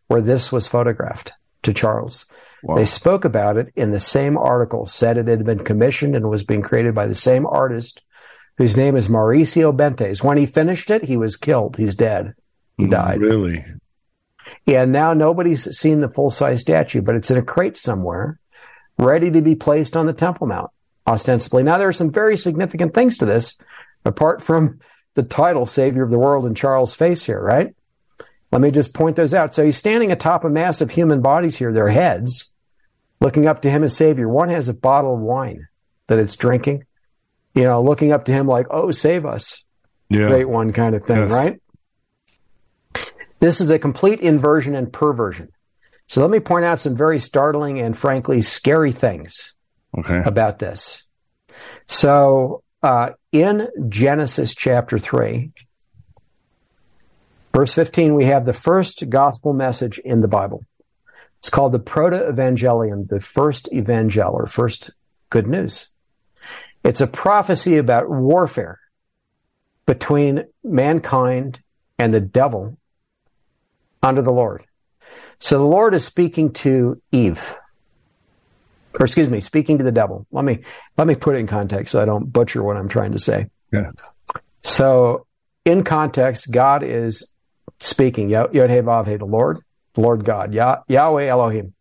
where this was photographed to Charles. Wow. They spoke about it in the same article, said it had been commissioned and was being created by the same artist whose name is Mauricio Bentes. When he finished it, he was killed. He's dead. He mm, died. Really? And now nobody's seen the full size statue, but it's in a crate somewhere, ready to be placed on the Temple Mount, ostensibly. Now, there are some very significant things to this, apart from the title, Savior of the World, in Charles' face here, right? Let me just point those out. So he's standing atop a mass of human bodies here, their heads, looking up to him as Savior. One has a bottle of wine that it's drinking, you know, looking up to him like, oh, save us. Yeah. Great one kind of thing, yes. right? This is a complete inversion and perversion. So let me point out some very startling and frankly scary things okay. about this. So uh, in Genesis chapter 3, verse 15, we have the first gospel message in the Bible. It's called the Proto-Evangelium, the first evangel or first good news. It's a prophecy about warfare between mankind and the devil under the Lord. So the Lord is speaking to Eve. Or excuse me, speaking to the devil. Let me let me put it in context so I don't butcher what I'm trying to say. Yeah. So in context, God is speaking. Yod He Vav He, the Lord, the Lord God, Yah, Yahweh Elohim,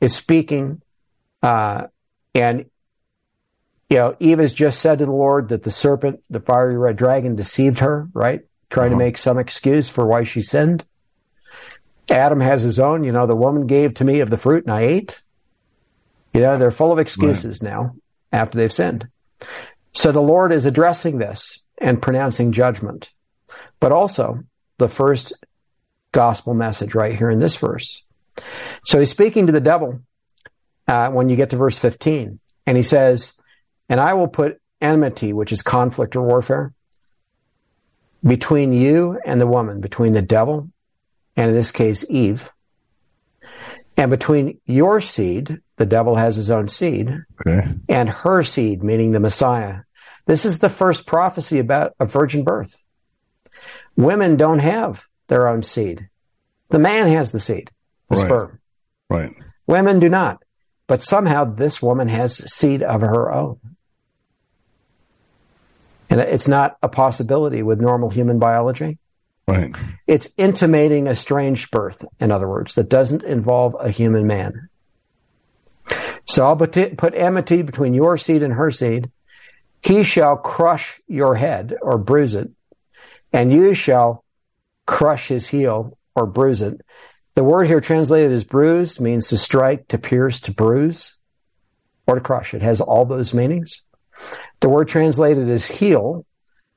is speaking, uh, and you know, Eve has just said to the Lord that the serpent, the fiery red dragon, deceived her, right? Trying uh-huh. to make some excuse for why she sinned. Adam has his own, you know, the woman gave to me of the fruit and I ate. You know, they're full of excuses right. now after they've sinned. So the Lord is addressing this and pronouncing judgment, but also the first gospel message right here in this verse. So he's speaking to the devil uh, when you get to verse 15, and he says, And I will put enmity, which is conflict or warfare, between you and the woman, between the devil, and in this case, Eve, and between your seed, the devil has his own seed, okay. and her seed, meaning the Messiah. This is the first prophecy about a virgin birth. Women don't have their own seed. The man has the seed, the right. sperm. Right. Women do not. But somehow this woman has seed of her own. And it's not a possibility with normal human biology. Right. It's intimating a strange birth, in other words, that doesn't involve a human man. So I'll put, put enmity between your seed and her seed. He shall crush your head or bruise it, and you shall crush his heel or bruise it. The word here translated as bruise means to strike, to pierce, to bruise, or to crush. It has all those meanings. The word translated as heel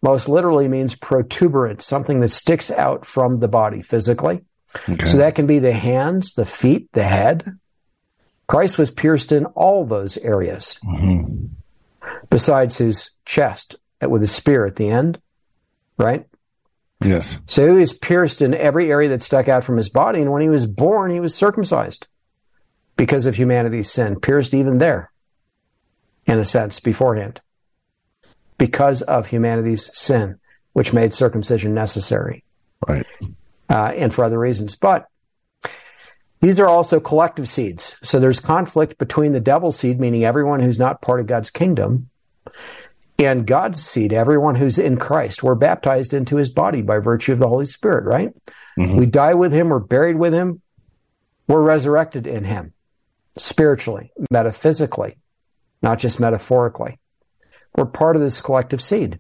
most literally means protuberance, something that sticks out from the body physically. Okay. So that can be the hands, the feet, the head. Christ was pierced in all those areas, mm-hmm. besides his chest with a spear at the end, right? Yes. So he was pierced in every area that stuck out from his body. And when he was born, he was circumcised because of humanity's sin, pierced even there, in a sense, beforehand, because of humanity's sin, which made circumcision necessary. Right. Uh, and for other reasons. But these are also collective seeds. So there's conflict between the devil's seed, meaning everyone who's not part of God's kingdom, and God's seed, everyone who's in Christ. We're baptized into his body by virtue of the Holy Spirit, right? Mm-hmm. We die with him, we're buried with him, we're resurrected in him spiritually, metaphysically, not just metaphorically. We're part of this collective seed.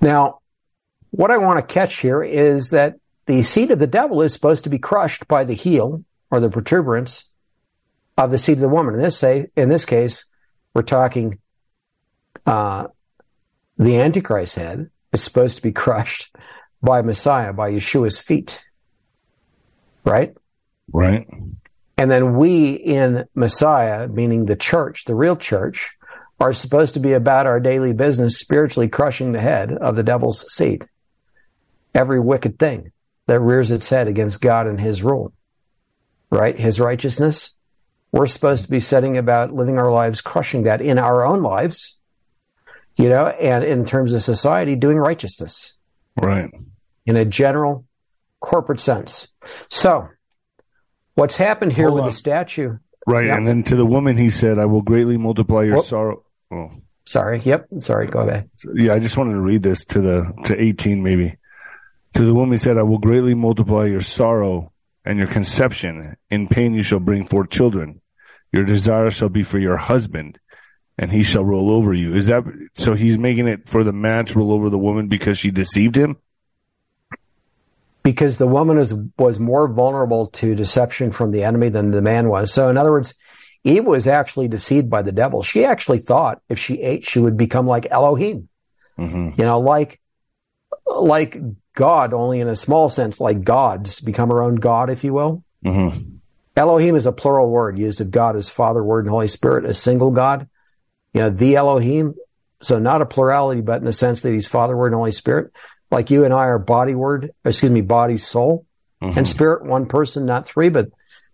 Now, what I want to catch here is that the seed of the devil is supposed to be crushed by the heel or the protuberance of the seed of the woman. In this say, in this case, we're talking uh, the Antichrist head is supposed to be crushed by Messiah, by Yeshua's feet. Right? Right. And then we in Messiah, meaning the church, the real church, are supposed to be about our daily business, spiritually crushing the head of the devil's seed. Every wicked thing that rears its head against God and his rule. Right? His righteousness. We're supposed to be setting about living our lives, crushing that in our own lives you know, and in terms of society, doing righteousness. Right. In a general corporate sense. So, what's happened here Hold with on. the statue? Right. And then to the woman, he said, I will greatly multiply your sorrow. Oh. Sorry. Yep. Sorry. Go ahead. Yeah. I just wanted to read this to the, to 18 maybe. To the woman, he said, I will greatly multiply your sorrow and your conception. In pain, you shall bring forth children. Your desire shall be for your husband and he shall roll over you. Is that so? He's making it for the man to roll over the woman because she deceived him. Because the woman was was more vulnerable to deception from the enemy than the man was. So, in other words, Eve was actually deceived by the devil. She actually thought if she ate, she would become like Elohim. Mm-hmm. You know, like like God, only in a small sense, like gods, become her own God, if you will. Mm-hmm. Elohim is a plural word used of God as Father, Word, and Holy Spirit, a single God you know, the Elohim. So not a plurality, but in the sense that he's Father, Word, and Holy Spirit. Like you and I are body, word, excuse me, body, soul, mm-hmm. and spirit, one person, not three, but,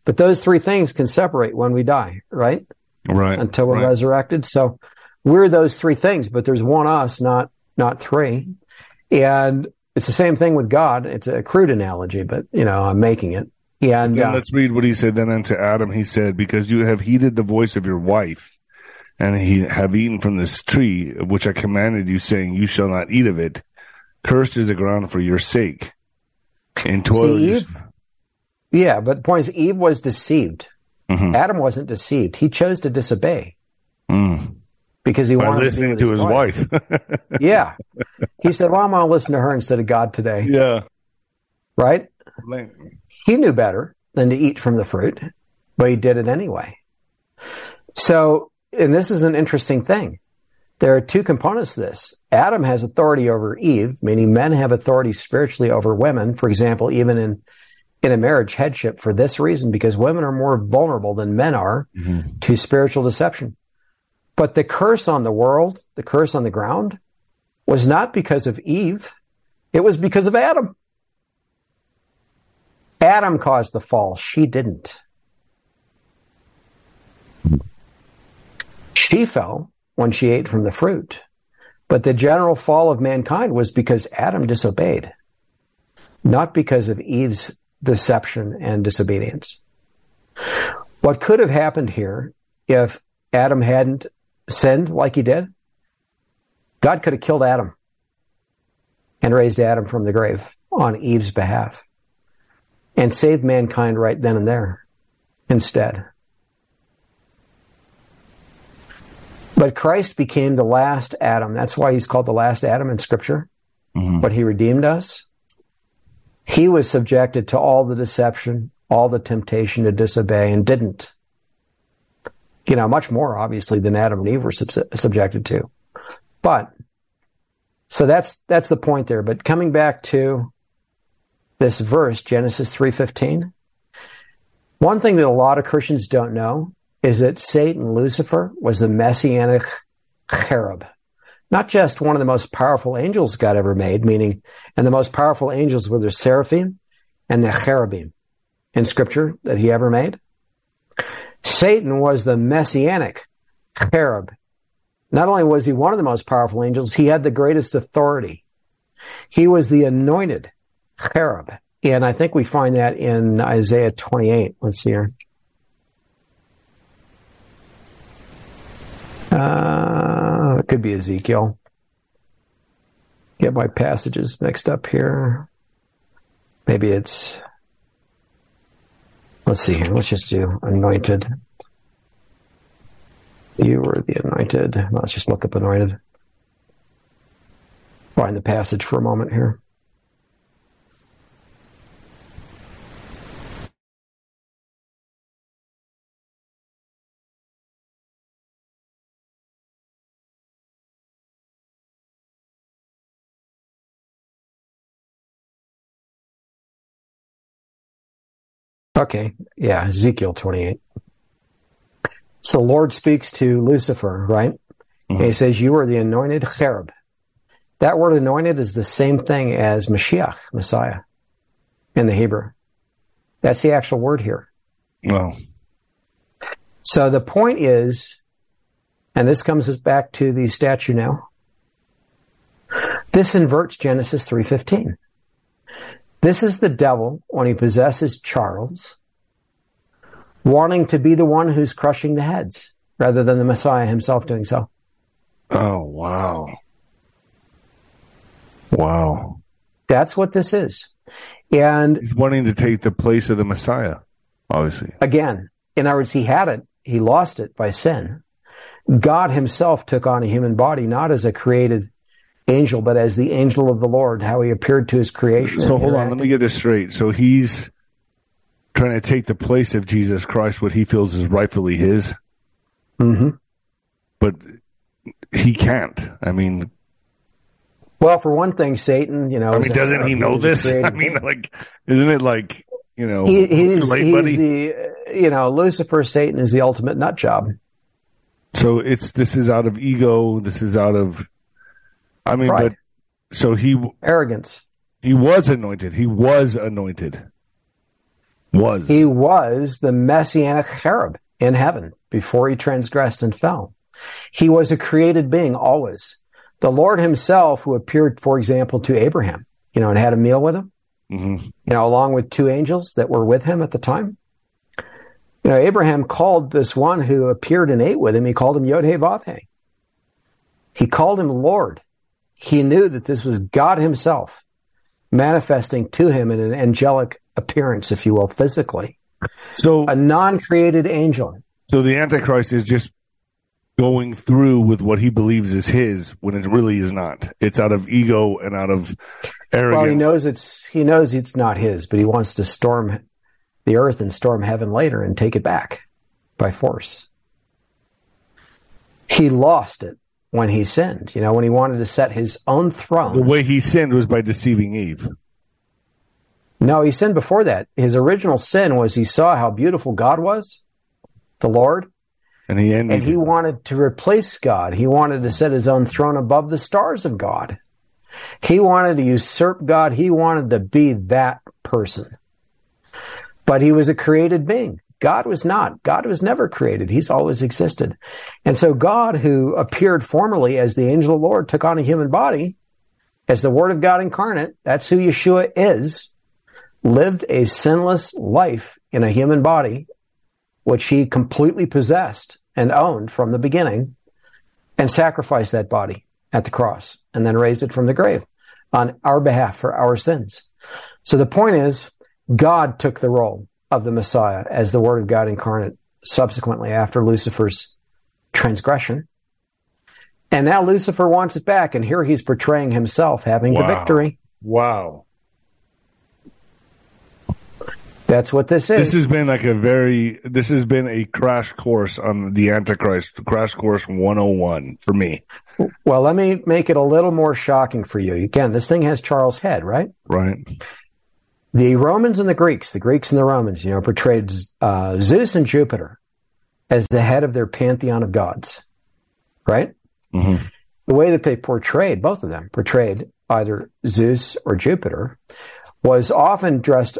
but those three things can separate when we die, right? Right. Until we're right. resurrected. So we're those three things, but there's one us, not, not three. And it's the same thing with God. It's a crude analogy, but you know, I'm making it. And Then uh, let's read what he said. Then unto Adam, he said, "Because you have heeded the voice of your wife, and he have eaten from this tree which I commanded you, saying, You shall not eat of it. Cursed is the ground for your sake." In toil, See, Eve- yeah, but the point is, Eve was deceived. Mhm. Adam wasn't deceived. He chose to disobey Mm. because he by wanted listening to, to with his wife. yeah, he said, "Well, I'm going to listen to her instead of God today." yeah. Right? He knew better than to eat from the fruit, but he did it anyway. So, and this is an interesting thing. There are two components to this. Adam has authority over Eve, meaning men have authority spiritually over women. For example, even in in a marriage headship for this reason, because women are more vulnerable than men are mm-hmm. to spiritual deception. But the curse on the world, the curse on the ground, was not because of Eve. It was because of Adam. Adam caused the fall. She didn't. She fell when she ate from the fruit. But the general fall of mankind was because Adam disobeyed, not because of Eve's deception and disobedience. What could have happened here if Adam hadn't sinned like he did? God could have killed Adam and raised Adam from the grave on Eve's behalf and saved mankind right then and there instead. But Christ became the last Adam. That's why he's called the last Adam in Scripture. Mm-hmm. But he redeemed us. He was subjected to all the deception, all the temptation to disobey, and didn't. You know, much more obviously than Adam and Eve were sub- subjected to. But so that's that's the point there. But coming back to this verse, Genesis three fifteen. One thing that a lot of Christians don't know is that Satan, Lucifer, was the messianic cherub. Not just one of the most powerful angels God ever made, meaning, and the most powerful angels were the seraphim and the cherubim in scripture that he ever made. Satan was the messianic cherub. Not only was he one of the most powerful angels, he had the greatest authority. He was the anointed cherub. And I think we find that in Isaiah 28. Let's see here. Uh, it could be Ezekiel. Get my passages mixed up here. Maybe it's, let's see here. Let's just do anointed. You were the anointed. Let's just look up anointed. Find the passage for a moment here. Okay, yeah, Ezekiel 28. So Lord speaks to Lucifer, right? And he mm-hmm. says, You are the anointed cherub. That word anointed is the same thing as Mashiach, Messiah, in the Hebrew. That's the actual word here. Well, So the point is, and this comes us back to the statue now. This inverts Genesis 3:15. This is the devil when he possesses Charles, wanting to be the one who's crushing the heads rather than the Messiah himself doing so. oh wow, wow. That's what this is. And He's wanting to take the place of the Messiah, obviously. again, in other words, he had it, he lost it by sin. God himself took on a human body, not as a created angel, but as the angel of the Lord, how he appeared to his creation. So hold on, let me get this straight. So he's trying to take the place of Jesus Christ, what he feels is rightfully his, Mm-hmm. but he can't. I mean, Well, for one thing, Satan, you know, I mean, doesn't he know this? I mean, like, isn't it like you know, he, too he's, late, he's buddy? the, you know, Lucifer, Satan is the ultimate nut job. So it's this is out of ego. This is out of, I mean, Pride. but so he Arrogance. he was anointed. He was anointed. Was He was the messianic cherub in heaven before he transgressed and fell. He was a created being always. The Lord himself, who appeared, for example, to Abraham, you know, and had a meal with him, Mm-hmm. you know, along with two angels that were with him at the time. You know, Abraham called this one who appeared and ate with him, he called him Yod He Vav He. He called him Lord. He knew that this was God himself manifesting to him in an angelic appearance, if you will, physically. So, A non-created angel. so the Antichrist is just going through with what he believes is his when it really is not. It's out of ego and out of arrogance. Well, he knows it's he knows it's not his, but he wants to storm the earth and storm heaven later and take it back by force. He lost it when he sinned. You know, when he wanted to set his own throne. The way he sinned was by deceiving Eve. No, he sinned before that. His original sin was he saw how beautiful God was, the Lord, And he ended. and he wanted to replace God. He wanted to set his own throne above the stars of God. He wanted to usurp God. He wanted to be that person. But he was a created being. God was not. God was never created. He's always existed. And so God, who appeared formerly as the angel of the Lord, took on a human body as the word of God incarnate. That's who Yeshua is. Lived a sinless life in a human body which he completely possessed and owned from the beginning, and sacrificed that body at the cross and then raised it from the grave on our behalf for our sins. So the point is, God took the role of the Messiah as the Word of God incarnate subsequently after Lucifer's transgression. And now Lucifer wants it back, and here he's portraying himself having the victory. wow. That's what this is. This has been like a very, this has been a crash course on the Antichrist, crash course 101 for me. well, let me make it a little more shocking for you. Again, this thing has Charles' head, right? Right. The Romans and the Greeks, the Greeks and the Romans, you know, portrayed uh, Zeus and Jupiter as the head of their pantheon of gods, right? Mhm. The way that they portrayed, both of them portrayed either Zeus or Jupiter, was often dressed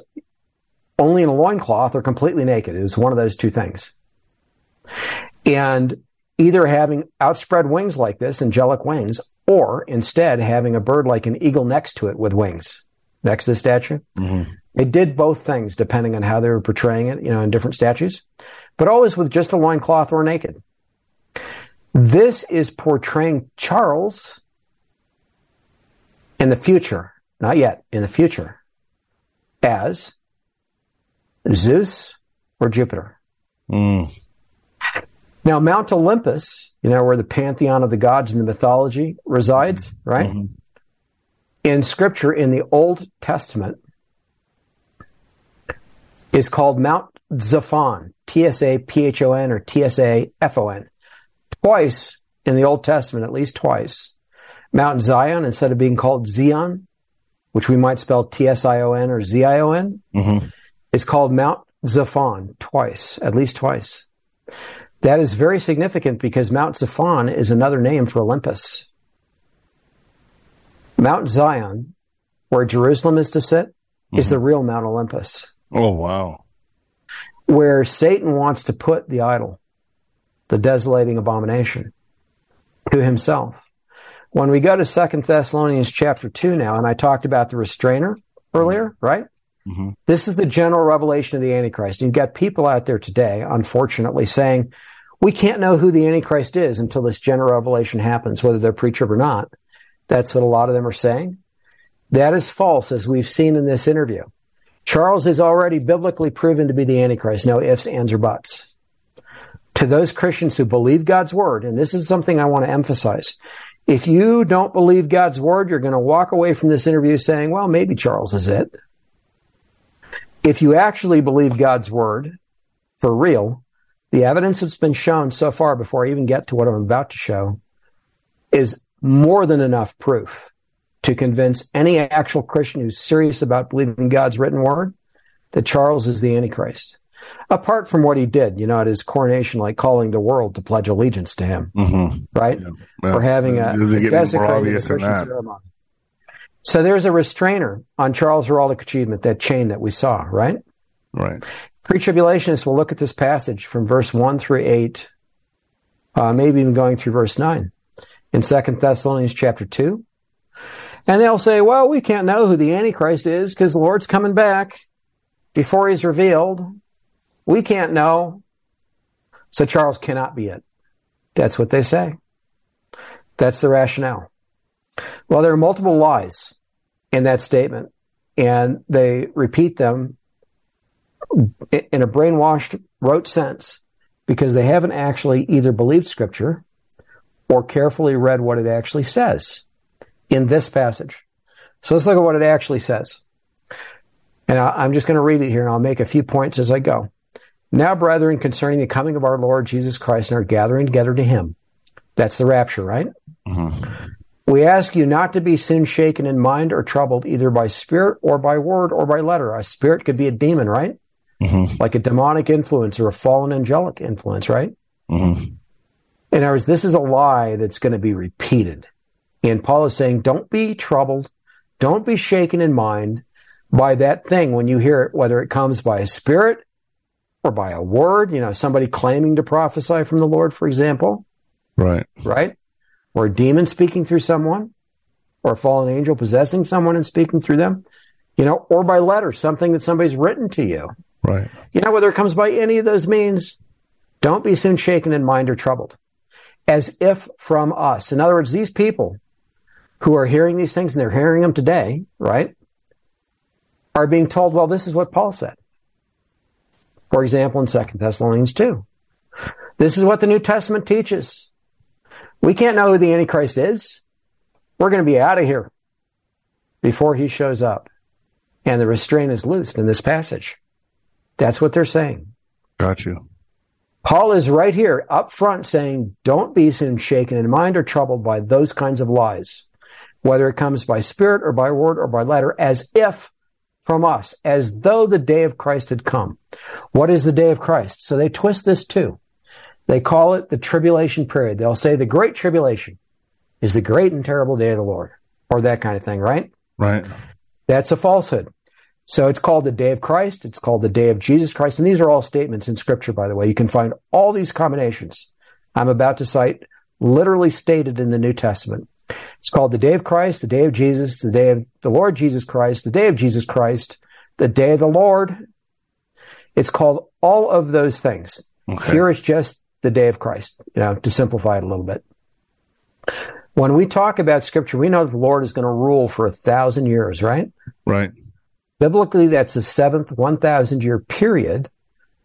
only in a loincloth or completely naked. It was one of those two things. And either having outspread wings like this, angelic wings, or instead having a bird like an eagle next to it with wings next to the statue. They did both things depending on how they were portraying it, you know, in different statues, but always with just a loincloth or naked. This is portraying Charles in the future, not yet, in the future, as Zeus or Jupiter. Mm. Now, Mount Olympus, you know, where the pantheon of the gods in the mythology resides, right? In scripture, in the Old Testament, is called Mount Zaphon, T S A P H O N or T S A F O N. Twice in the Old Testament, at least twice, Mount Zion, instead of being called Zion, which we might spell T S I O N or Z I O N, Mhm. is called Mount Zaphon twice, at least twice. That is very significant because Mount Zaphon is another name for Olympus. Mount Zion, where Jerusalem is to sit, is mm-hmm. the real Mount Olympus, Oh, wow. where Satan wants to put the idol, the desolating abomination, to himself. When we go to Second Thessalonians chapter 2 now, and I talked about the restrainer earlier, mm-hmm. right? Mm-hmm. This is the general revelation of the Antichrist. You've got people out there today, unfortunately, saying, we can't know who the Antichrist is until this general revelation happens, whether they're pre-trib or not. That's what a lot of them are saying. That is false, as we've seen in this interview. Charles is already biblically proven to be the Antichrist. No ifs, ands, or buts. To those Christians who believe God's word, and this is something I want to emphasize. If you don't believe God's word, you're going to walk away from this interview saying, well, maybe Charles is it. If you actually believe God's word for real, the evidence that's been shown so far before I even get to what I'm about to show is more than enough proof to convince any actual Christian who's serious about believing God's written word that Charles is the Antichrist. Apart from what he did, you know, at his coronation, like calling the world to pledge allegiance to him, Mhm. right? Yeah. For having a, It doesn't get any more desecrated the obvious than Christian that. ceremony. So there's a restrainer on Charles' heraldic achievement, that chain that we saw, right? Right. Pre-tribulationists will look at this passage from verse 1 through 8, uh, maybe even going through verse 9, in Second Thessalonians chapter 2. And they'll say, well, we can't know who the Antichrist is because the Lord's coming back before he's revealed. We can't know. So Charles cannot be it. That's what they say. That's the rationale. Well, there are multiple lies in that statement, and they repeat them in a brainwashed, rote sense because they haven't actually either believed Scripture or carefully read what it actually says in this passage. So let's look at what it actually says. And I'm just going to read it here and I'll make a few points as I go. Now, brethren, concerning the coming of our Lord Jesus Christ and our gathering together to him. That's the rapture, right? Mm-hmm. We ask you not to be sin shaken in mind or troubled either by spirit or by word or by letter. A spirit could be a demon, right? Mm-hmm. Like a demonic influence or a fallen angelic influence, right? Mm-hmm. In other words, this is a lie that's going to be repeated. And Paul is saying, don't be troubled. Don't be shaken in mind by that thing when you hear it, whether it comes by a spirit or by a word, you know, somebody claiming to prophesy from the Lord, for example. Right. Right? Or a demon speaking through someone, or a fallen angel possessing someone and speaking through them, you know, or by letter, something that somebody's written to you. Right. You know, whether it comes by any of those means, don't be soon shaken in mind or troubled. As if from us. In other words, these people who are hearing these things and they're hearing them today, right, are being told, well, this is what Paul said. For example, in 2 Thessalonians 2. This is what the New Testament teaches. We can't know who the Antichrist is. We're going to be out of here before he shows up. And the restraint is loosed in this passage. That's what they're saying. Got you. Paul is right here up front saying, don't be soon shaken in mind or troubled by those kinds of lies, whether it comes by spirit or by word or by letter, as if from us, as though the day of Christ had come. What is the day of Christ? So they twist this too. They call it the tribulation period. They'll say the great tribulation is the great and terrible day of the Lord, or that kind of thing, right? Right. That's a falsehood. So it's called the day of Christ. It's called the day of Jesus Christ. And these are all statements in scripture, by the way. You can find all these combinations I'm about to cite literally stated in the New Testament. It's called the day of Christ, the day of Jesus, the day of the Lord Jesus Christ, the day of Jesus Christ, the day of the Lord. It's called all of those things. Okay. Here is just the day of Christ, you know, to simplify it a little bit. When we talk about scripture, we know the Lord is going to rule for a thousand years, right? Right. Biblically, that's the seventh 1,000 year period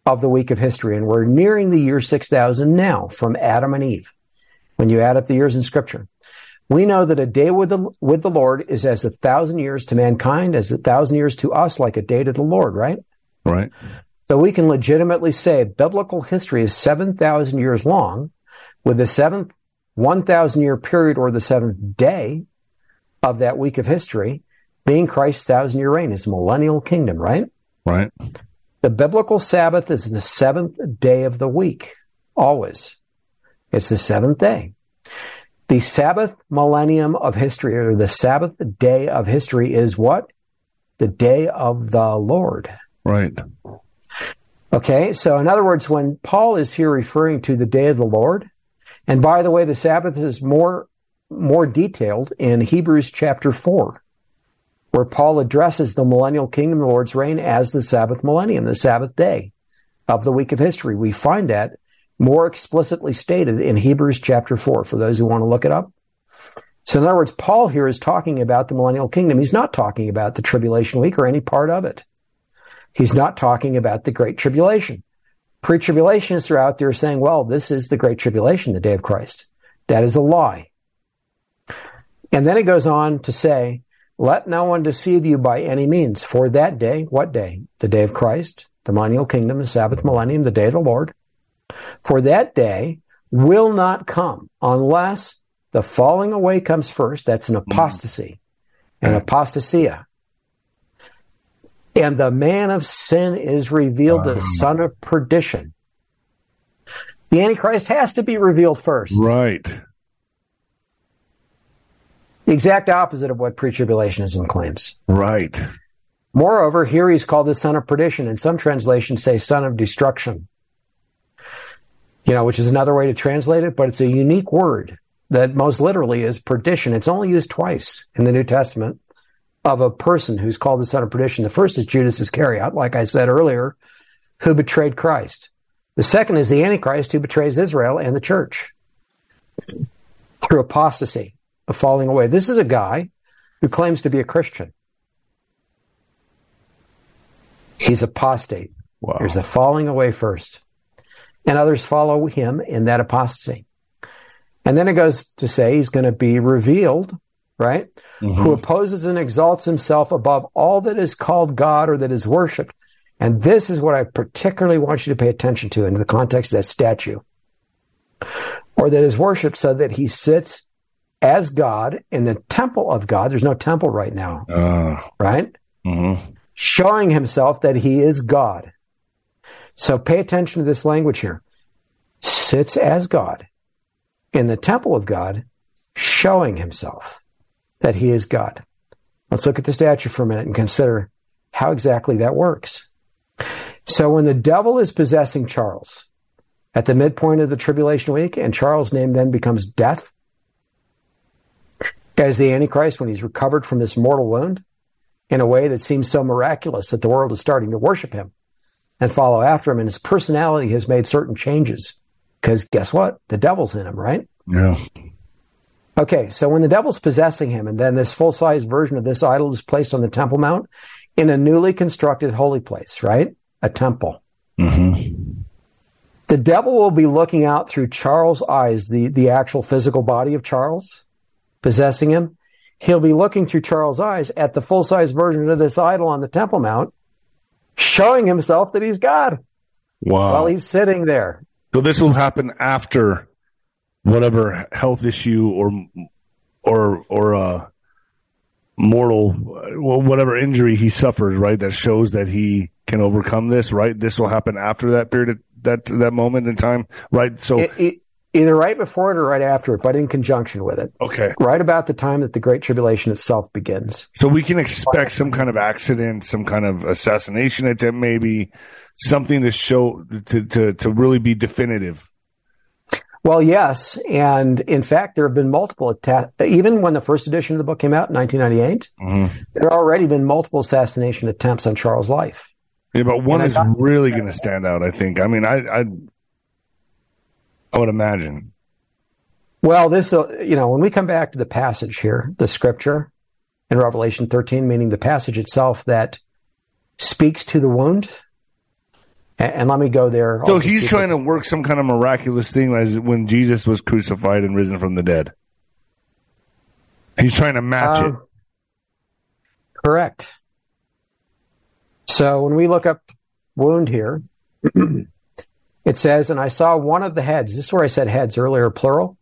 of the week of history. And we're nearing the year 6,000 now from Adam and Eve when you add up the years in scripture. We know that a day with the, with the Lord is as a thousand years to mankind, as a thousand years to us, like a day to the Lord, right? Right. So we can legitimately say biblical history is 7,000 years long, with the seventh 1,000 year period or the seventh day of that week of history being Christ's thousand year reign, his millennial kingdom, right? Right. The biblical Sabbath is the seventh day of the week, always. It's the seventh day. The Sabbath millennium of history, or the Sabbath day of history, is what? The day of the Lord. Right. Okay, so in other words, when Paul is here referring to the day of the Lord, and by the way, the Sabbath is more more detailed in Hebrews chapter 4 where Paul addresses the millennial kingdom, the Lord's reign, as the Sabbath millennium, the Sabbath day of the week of history. We find that more explicitly stated in Hebrews chapter 4 for those who want to look it up. So, in other words, Paul here is talking about the millennial kingdom. He's not talking about the tribulation week or any part of it. He's not talking about the great tribulation. Pre tribulationists are out there saying, well, this is the great tribulation, the day of Christ. That is a lie. And then it goes on to say, let no one deceive you by any means. For that day, what day? The day of Christ, the millennial kingdom, the Sabbath millennium, the day of the Lord. For that day will not come unless the falling away comes first. That's an mm-hmm. apostasy, an apostasia. And the man of sin is revealed, the son of perdition. The Antichrist has to be revealed first. Right. The exact opposite of what pre-tribulationism claims. Right. Moreover, here he's called the son of perdition, and some translations say son of destruction. You know, which is another way to translate it, but it's a unique word that most literally is perdition. It's only used twice in the New Testament of a person who's called the son of perdition. The first is Judas Iscariot, like I said earlier, who betrayed Christ. The second is the Antichrist who betrays Israel and the church through apostasy, falling away. This is a guy who claims to be a Christian. He's apostate. Wow. There's a falling away first. And others follow him in that apostasy. And then it goes to say he's going to be revealed, right? Mm-hmm. Who opposes and exalts himself above all that is called God or that is worshiped. And this is what I particularly want you to pay attention to in the context of that statue. Or that is worshiped so that he sits as God in the temple of God. There's no temple right now, Uh, right? mhm. Showing himself that he is God. So pay attention to this language here. Sits as God in the temple of God, showing himself that he is God. Let's look at the statue for a minute and consider how exactly that works. So when the devil is possessing Charles at the midpoint of the tribulation week, and Charles' name then becomes death as the Antichrist when he's recovered from this mortal wound in a way that seems so miraculous that the world is starting to worship him and follow after him, and his personality has made certain changes. Because guess what? The devil's in him, right? Yeah. Okay, so when the devil's possessing him, and then this full size version of this idol is placed on the Temple Mount in a newly constructed holy place, right? A temple. Mm-hmm. The devil will be looking out through Charles' eyes, the, the actual physical body of Charles possessing him. He'll be looking through Charles' eyes at the full size version of this idol on the Temple Mount, showing himself that he's God Wow. while he's sitting there. So this will happen after whatever health issue or or or uh mortal whatever injury he suffers, right? That shows that he can overcome this, right? This will happen after that period of, that that moment in time, right? So E- e- either right before it or right after it, but in conjunction with it. okay. Right about the time that the Great Tribulation itself begins. So we can expect some kind of accident, some kind of assassination attempt, maybe something to show to to to really be definitive. Well, yes, and in fact, there have been multiple attacks. Even when the first edition of the book came out in 1998, Mm-hmm. there had already been multiple assassination attempts on Charles' life. Yeah, but one is really going to stand out. I think. I mean, I, I, I would imagine. Well, this, uh, you know, when we come back to the passage here, the scripture in Revelation 13, meaning the passage itself that speaks to the wound. And, and let me go there. So he's trying to work some kind of miraculous thing as when Jesus was crucified and risen from the dead. He's trying to match it. Um, Correct. So when we look up wound here, it says, and I saw one of the heads. This is where I said heads earlier, plural.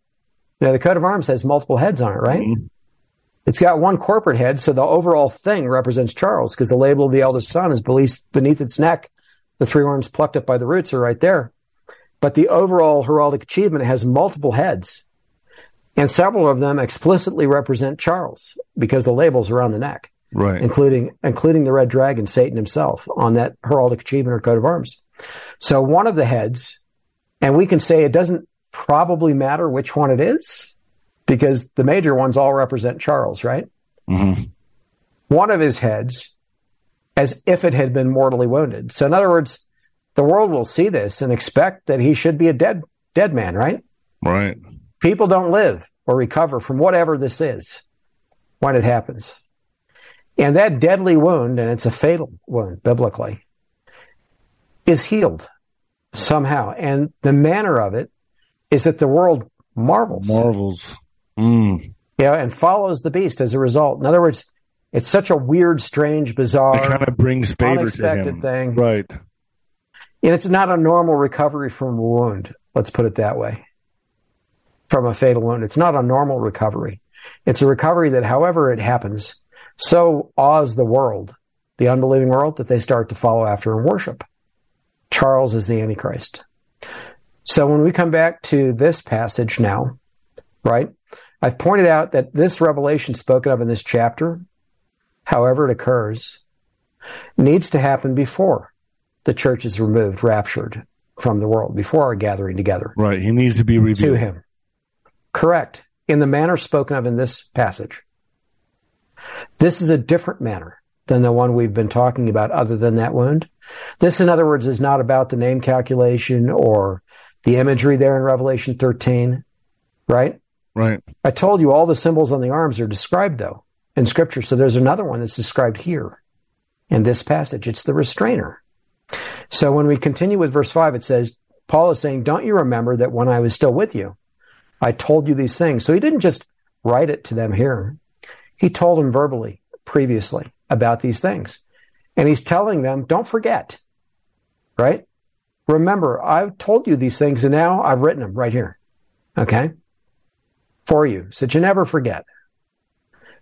Now the coat of arms has multiple heads on it, right? Mhm. It's got one corporate head, so the overall thing represents Charles because the label of the eldest son is beneath its neck. The three arms plucked up by the roots are right there. But the overall heraldic achievement has multiple heads. And several of them explicitly represent Charles because the labels are on the neck Right. including including the red dragon, Satan himself, on that heraldic achievement or coat of arms. So one of the heads, and we can say it doesn't probably matter which one it is, because the major ones all represent Charles, right? Mhm. One of his heads, as if it had been mortally wounded. So in other words, the world will see this and expect that he should be a dead dead man, right? Right. People don't live or recover from whatever this is when it happens. And that deadly wound, and it's a fatal wound biblically, is healed somehow. And the manner of it is that the world marvels, Marvels. Mm. yeah, and follows the beast as a result. In other words, it's such a weird, strange, bizarre, It kind of brings favor to him. thing. Right. And it's not a normal recovery from a wound. Let's put it that way. From a fatal wound. It's not a normal recovery. It's a recovery that, however it happens, so awes the world, the unbelieving world, that they start to follow after and worship. Charles is the Antichrist. So when we come back to this passage now, right, I've pointed out that this revelation spoken of in this chapter, however it occurs, needs to happen before the church is removed, raptured from the world, before our gathering together Right. He needs to be revealed. to him. Correct. in the manner spoken of in this passage. This is a different manner than the one we've been talking about other than that wound. This, in other words, is not about the name calculation or the imagery there in Revelation 13, right? Right. I told you all the symbols on the arms are described though in scripture. So there's another one that's described here in this passage. It's the restrainer. So when we continue with verse five, it says, Paul is saying, don't you remember that when I was still with you, I told you these things. So he didn't just write it to them here. He told them verbally previously about these things. And he's telling them, don't forget, right? Remember, I've told you these things and now I've written them right here. Okay. For you. So that you never forget.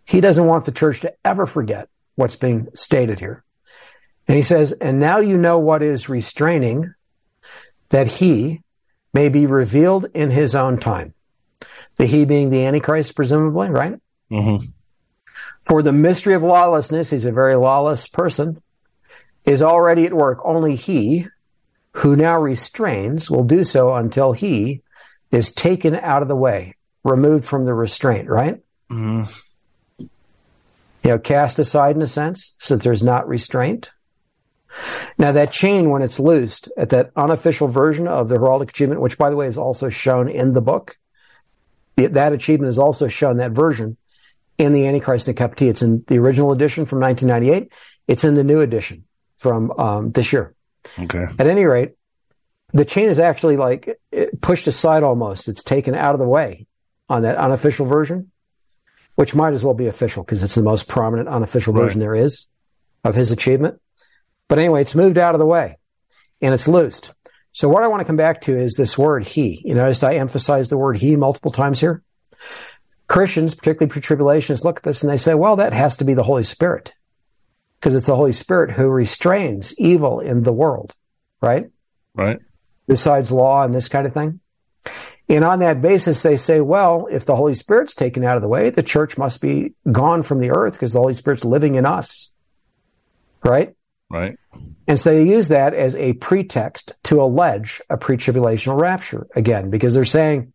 He doesn't want the church to ever forget what's being stated here. And he says, and now you know what is restraining that he may be revealed in his own time. The he being the Antichrist, presumably, right? Mm-hmm. For the mystery of lawlessness, he's a very lawless person, is already at work. Only he who now restrains will do so until he is taken out of the way, removed from the restraint, right? Mm-hmm. You know, cast aside in a sense, so that there's not restraint. Now that chain, when it's loosed at that unofficial version of the heraldic achievement, which by the way is also shown in the book, that achievement is also shown, that version, in the Antichrist and a Cup of Tea. It's in the original edition from 1998. It's in the new edition from um, this year. Okay. At any rate, the chain is actually like pushed aside almost. It's taken out of the way on that unofficial version, which might as well be official because it's the most prominent unofficial Right. version there is of his achievement. But anyway, it's moved out of the way and it's loosed. So what I want to come back to is this word he. You noticed I emphasize the word he multiple times here. Christians, particularly pre-tribulationists, look at this and they say, well, that has to be the Holy Spirit because it's the Holy Spirit who restrains evil in the world, right? Right. Besides law and this kind of thing. And on that basis, they say, well, if the Holy Spirit's taken out of the way, the church must be gone from the earth because the Holy Spirit's living in us, right? Right. And so they use that as a pretext to allege a pre-tribulational rapture again, because they're saying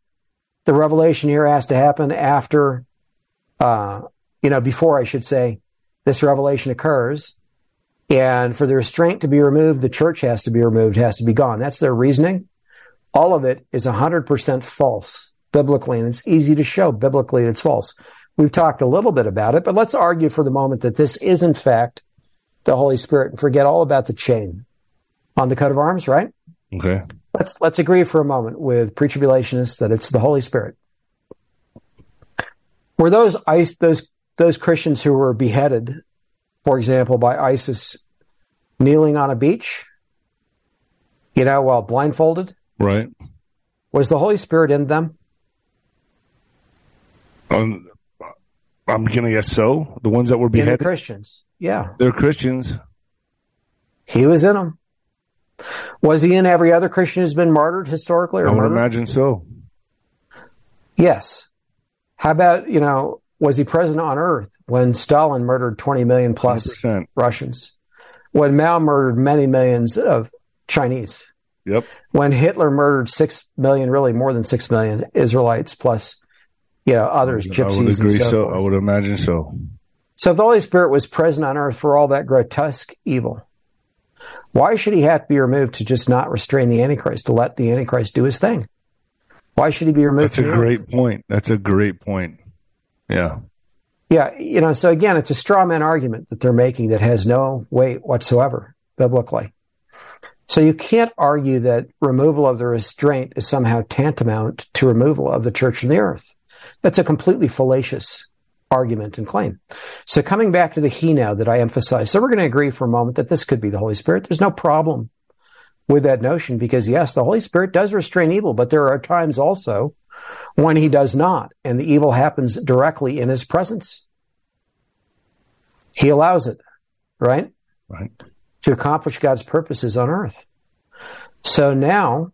the revelation here has to happen after, uh, you know, before I should say this revelation occurs. And for the restraint to be removed, the church has to be removed, has to be gone. That's their reasoning. All of it is 100% false biblically, and it's easy to show biblically it's false. We've talked a little bit about it, but let's argue for the moment that this is in fact the Holy Spirit and forget all about the chain on the coat of arms, right? Okay. Let's let's agree for a moment with pre-tribulationists that it's the Holy Spirit. Were those ice those those Christians who were beheaded, for example, by ISIS, kneeling on a beach, you know, while blindfolded? Right. Was the Holy Spirit in them? Um, I'm gonna guess so. The ones that were beheaded, Christians? Yeah, they're Christians. he was in them. Was he in every other Christian who's been martyred historically or I would murdered? imagine so. Yes. How about, you know, was he present on Earth when Stalin murdered 20 million plus 100%. Russians? When Mao murdered many millions of Chinese? Yep. When Hitler murdered 6 million, really more than 6 million Israelites plus, you know, others, I would gypsies agree and so, so. I would imagine so. So if the Holy Spirit was present on Earth for all that grotesque evil, why should he have to be removed to just not restrain the Antichrist, to let the Antichrist do his thing? Why should he be removed? That's a great point. That's a great point. Yeah. Yeah, you know, so again, it's a straw man argument that they're making that has no weight whatsoever biblically. So you can't argue that removal of the restraint is somehow tantamount to removal of the church from the earth. That's a completely fallacious argument and claim. So coming back to the he now that I emphasize, so we're going to agree for a moment that this could be the Holy Spirit. There's no problem with that notion because yes, the Holy Spirit does restrain evil, but there are times also when he does not, and the evil happens directly in his presence. He allows it, right? Right. To accomplish God's purposes on earth. So now,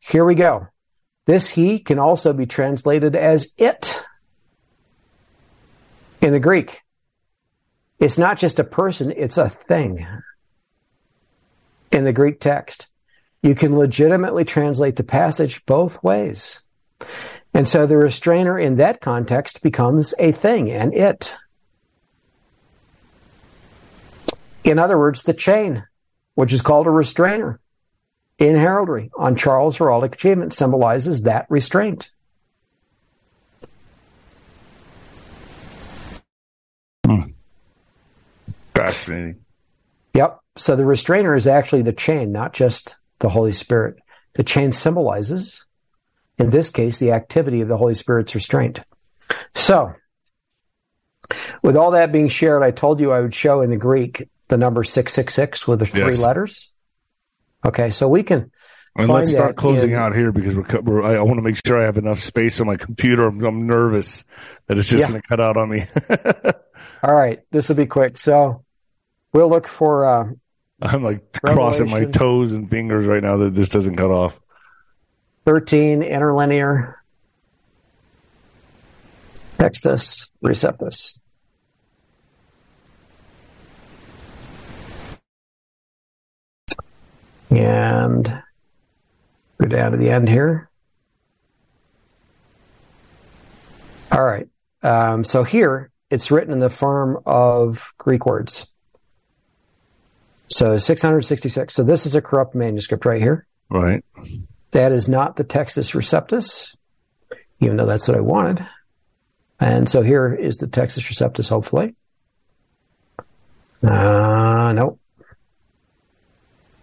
here we go. This he can also be translated as it in the Greek. It's not just a person, it's a thing in the Greek text. You can legitimately translate the passage both ways. And so the restrainer in that context becomes a thing, and it. In other words, the chain, which is called a restrainer in heraldry on Charles' heraldic achievement, symbolizes that restraint. Fascinating. Yep. So the restrainer is actually the chain, not just the Holy Spirit. The chain symbolizes, in this case, the activity of the Holy Spirit's restraint. So, with all that being shared, I told you I would show in the Greek the number 666 with the three Yes. letters. Okay, so we can. And let's start closing in- out here because we're, we're I, I want to make sure I have enough space on my computer. I'm, I'm nervous that it's just Yeah. going to cut out on me. All right, this will be quick. So, we'll look for. Uh, I'm like crossing my toes and fingers right now that this doesn't cut off. 13 interlinear textus receptus. And go down to the end here. All right. Um, so here it's written in the form of Greek words. So 666. So this is a corrupt manuscript right here. Right. That is not the Textus Receptus, even though that's what I wanted. And so here is the Textus Receptus, hopefully. Uh, nope.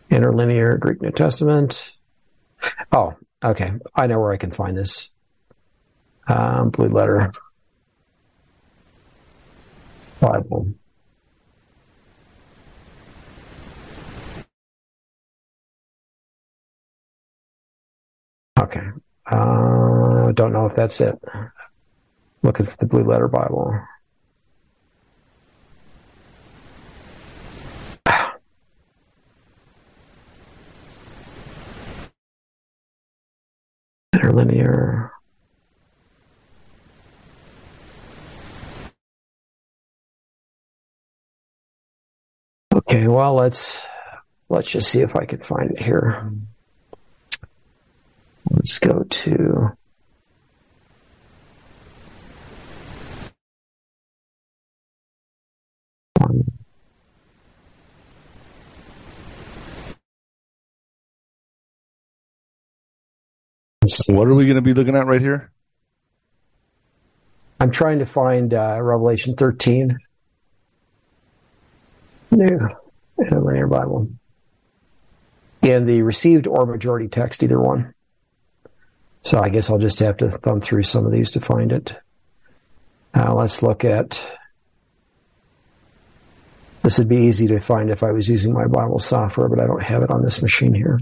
Interlinear Greek New Testament. Oh, okay. I know where I can find this. Um, blue letter. Bible. Okay. Uh, don't know if that's it. Looking for the Blue Letter Bible. Interlinear. Okay, well let's let's just see if I can find it here. Let's go to What are we going to be looking at right here? I'm trying to find uh, Revelation 13. New interlinear Bible. In the received or majority text, either one. So I guess I'll just have to thumb through some of these to find it. Uh, let's look at. This would be easy to find if I was using my Bible software, but I don't have it on this machine here.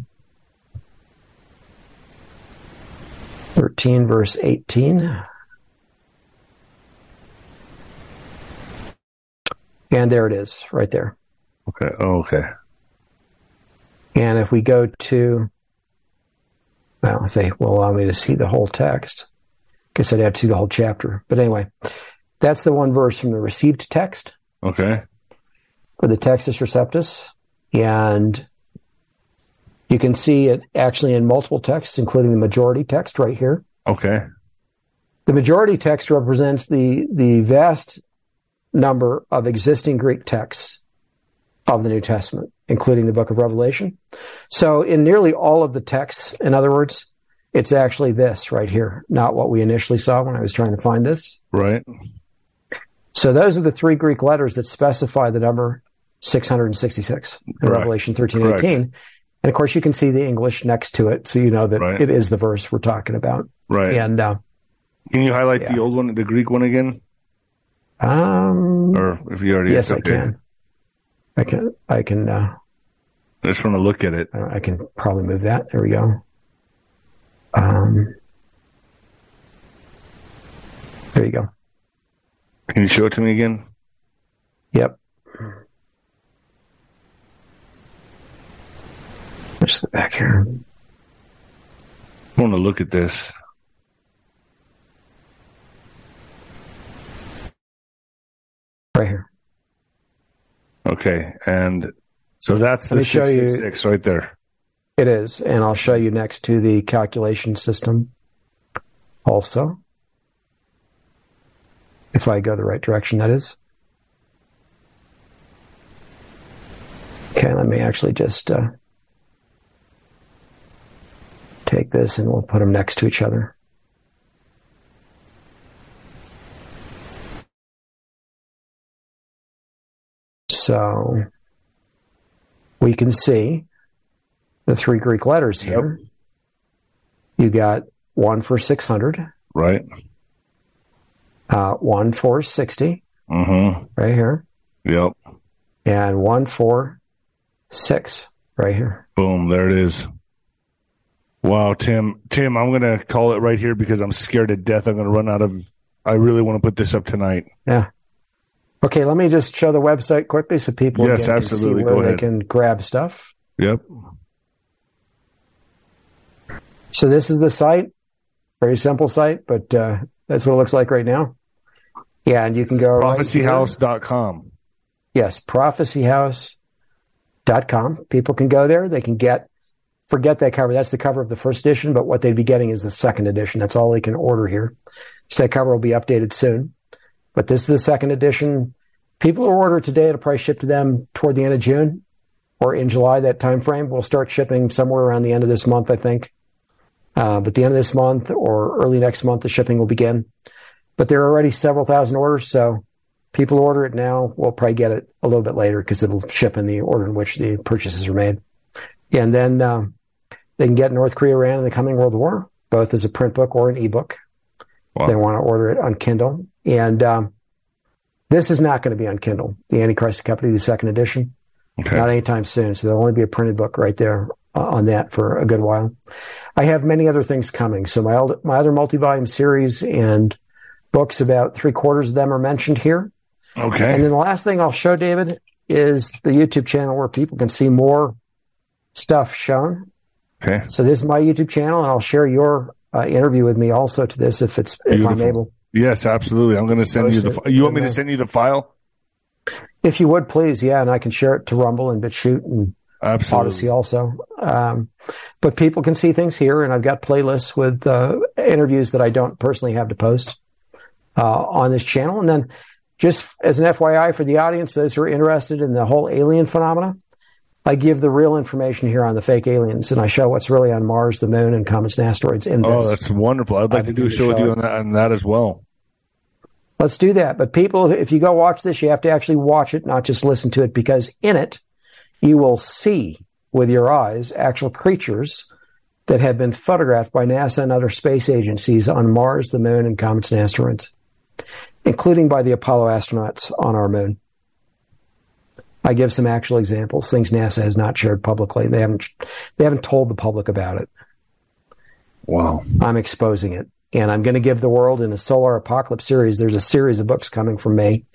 13, verse 18. And there it is, right there. Okay. Oh, okay. And if we go to, well, if they will allow me to see the whole text, guess I'd have to see the whole chapter. But anyway, that's the one verse from the received text Okay. for the Textus Receptus. And you can see it actually in multiple texts, including the majority text right here. Okay. The majority text represents the, the vast number of existing Greek texts of the New Testament, including the book of Revelation. So in nearly all of the texts, in other words, it's actually this right here, not what we initially saw when I was trying to find this. Right. So those are the three Greek letters that specify the number 666 in Correct. Revelation 13, Correct. 18. And of course, you can see the English next to it, so you know that Right. it is the verse we're talking about. Right. And uh, Can you highlight the old one, the Greek one again? um, Or if you already yes, I can. I can. I can. Uh, I just want to look at it. I I can probably move that. There we go. Um, there you go. Can you show it to me again? Yep. Just the back here. I want to look at this. Right here. Okay. And so that's the show you- 666 right there. It is, and I'll show you next to the calculation system also. If I go the right direction, that is. Okay, let me actually just uh, take this and we'll put them next to each other. So we can see the three Greek letters here. Yep. You got one for 600. Right. Uh, one for 60. Mm-hmm. Right here. Yep. And one for six right here. Boom. There it is. Wow, Tim. Tim, I'm going to call it right here because I'm scared to death. I'm going to run out of. I really want to put this up tonight. Yeah. Okay, let me just show the website quickly so people yes, absolutely. can see where they can grab stuff. Yep. So this is the site. Very simple site, but uh, that's what it looks like right now. Yeah, and you can go prophecyhouse.com. Right yes, prophecyhouse.com. People can go there. They can get forget that cover. That's the cover of the first edition, but what they'd be getting is the second edition. That's all they can order here. So that cover will be updated soon. But this is the second edition. People who order today, it'll probably ship to them toward the end of June or in July, that time frame. We'll start shipping somewhere around the end of this month, I think. Uh, but the end of this month or early next month, the shipping will begin. But there are already several thousand orders, so people who order it now will probably get it a little bit later because it'll ship in the order in which the purchases are made. And then um, they can get North Korea Iran in the coming World War, both as a print book or an ebook. Wow. They want to order it on Kindle. And um, this is not going to be on Kindle, the Antichrist and a Cup of Tea, the second edition. Okay. Not anytime soon. So there'll only be a printed book right there uh, on that for a good while. I have many other things coming. So my, old, my other multi-volume series and books, about three quarters of them are mentioned here. Okay. And then the last thing I'll show, David, is the YouTube channel where people can see more stuff shown. Okay. So this is my YouTube channel, and I'll share your uh, interview with me also to this if it's Beautiful. if I'm able. Yes, absolutely. I'm going to send you the. You want me to send you the file? If you would, please, yeah, and I can share it to Rumble and BitChute and absolutely. Odysee also. Um, but people can see things here, and I've got playlists with uh, interviews that I don't personally have to post uh, on this channel. And then, just as an FYI for the audience, those who are interested in the whole alien phenomena, I give the real information here on the fake aliens, and I show what's really on Mars, the Moon, and comets and asteroids. In oh, this. that's wonderful! I'd like to do a show with you on that, on that as well. Let's do that. But people, if you go watch this, you have to actually watch it, not just listen to it, because in it, you will see with your eyes actual creatures that have been photographed by NASA and other space agencies on Mars, the Moon, and comets and asteroids, including by the Apollo astronauts on our moon. I give some actual examples, things NASA has not shared publicly. They haven't they haven't told the public about it. Wow. I'm exposing it. And I'm going to give the world in a solar apocalypse series. There's a series of books coming from me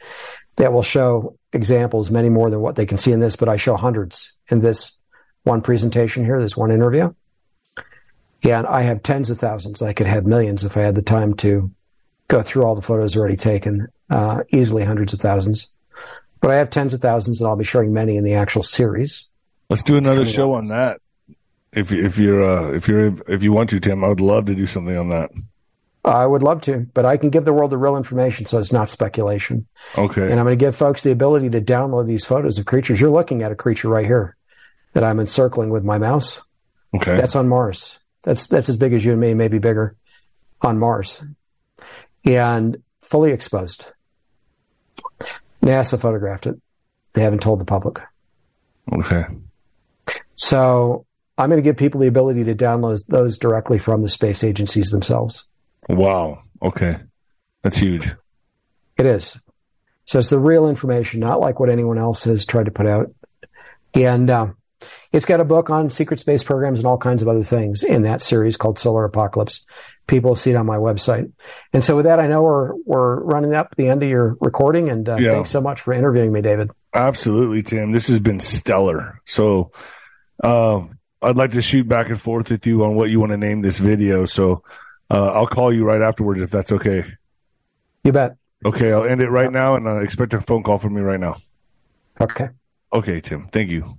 that will show examples, many more than what they can see in this, but I show hundreds in this one presentation here, this one interview. And I have tens of thousands. I could have millions if I had the time to go through all the photos already taken, uh, easily hundreds of thousands. But I have tens of thousands, and I'll be showing many in the actual series. Let's do another show on that. If if you're uh, if you're if you want to, Tim, I would love to do something on that. I would love to, but I can give the world the real information, so it's not speculation. Okay. And I'm going to give folks the ability to download these photos of creatures. You're looking at a creature right here that I'm encircling with my mouse. Okay. That's on Mars. That's that's as big as you and me, maybe bigger, on Mars, and fully exposed. NASA photographed it. They haven't told the public. Okay. So I'm going to give people the ability to download those directly from the space agencies themselves. Wow. Okay. That's huge. It is. So it's the real information, not like what anyone else has tried to put out. And uh, it's got a book on secret space programs and all kinds of other things in that series called Solar Apocalypse. People see it on my website. And so with that, I know we're we're running up the end of your recording. And uh, Yeah. thanks so much for interviewing me, David. Absolutely, Tim. This has been stellar. So, uh, I'd like to shoot back and forth with you on what you want to name this video. So, uh, I'll call you right afterwards if that's okay. You bet. Okay, I'll end it right now and uh, expect a phone call from me right now. Okay. Okay, Tim. Thank you.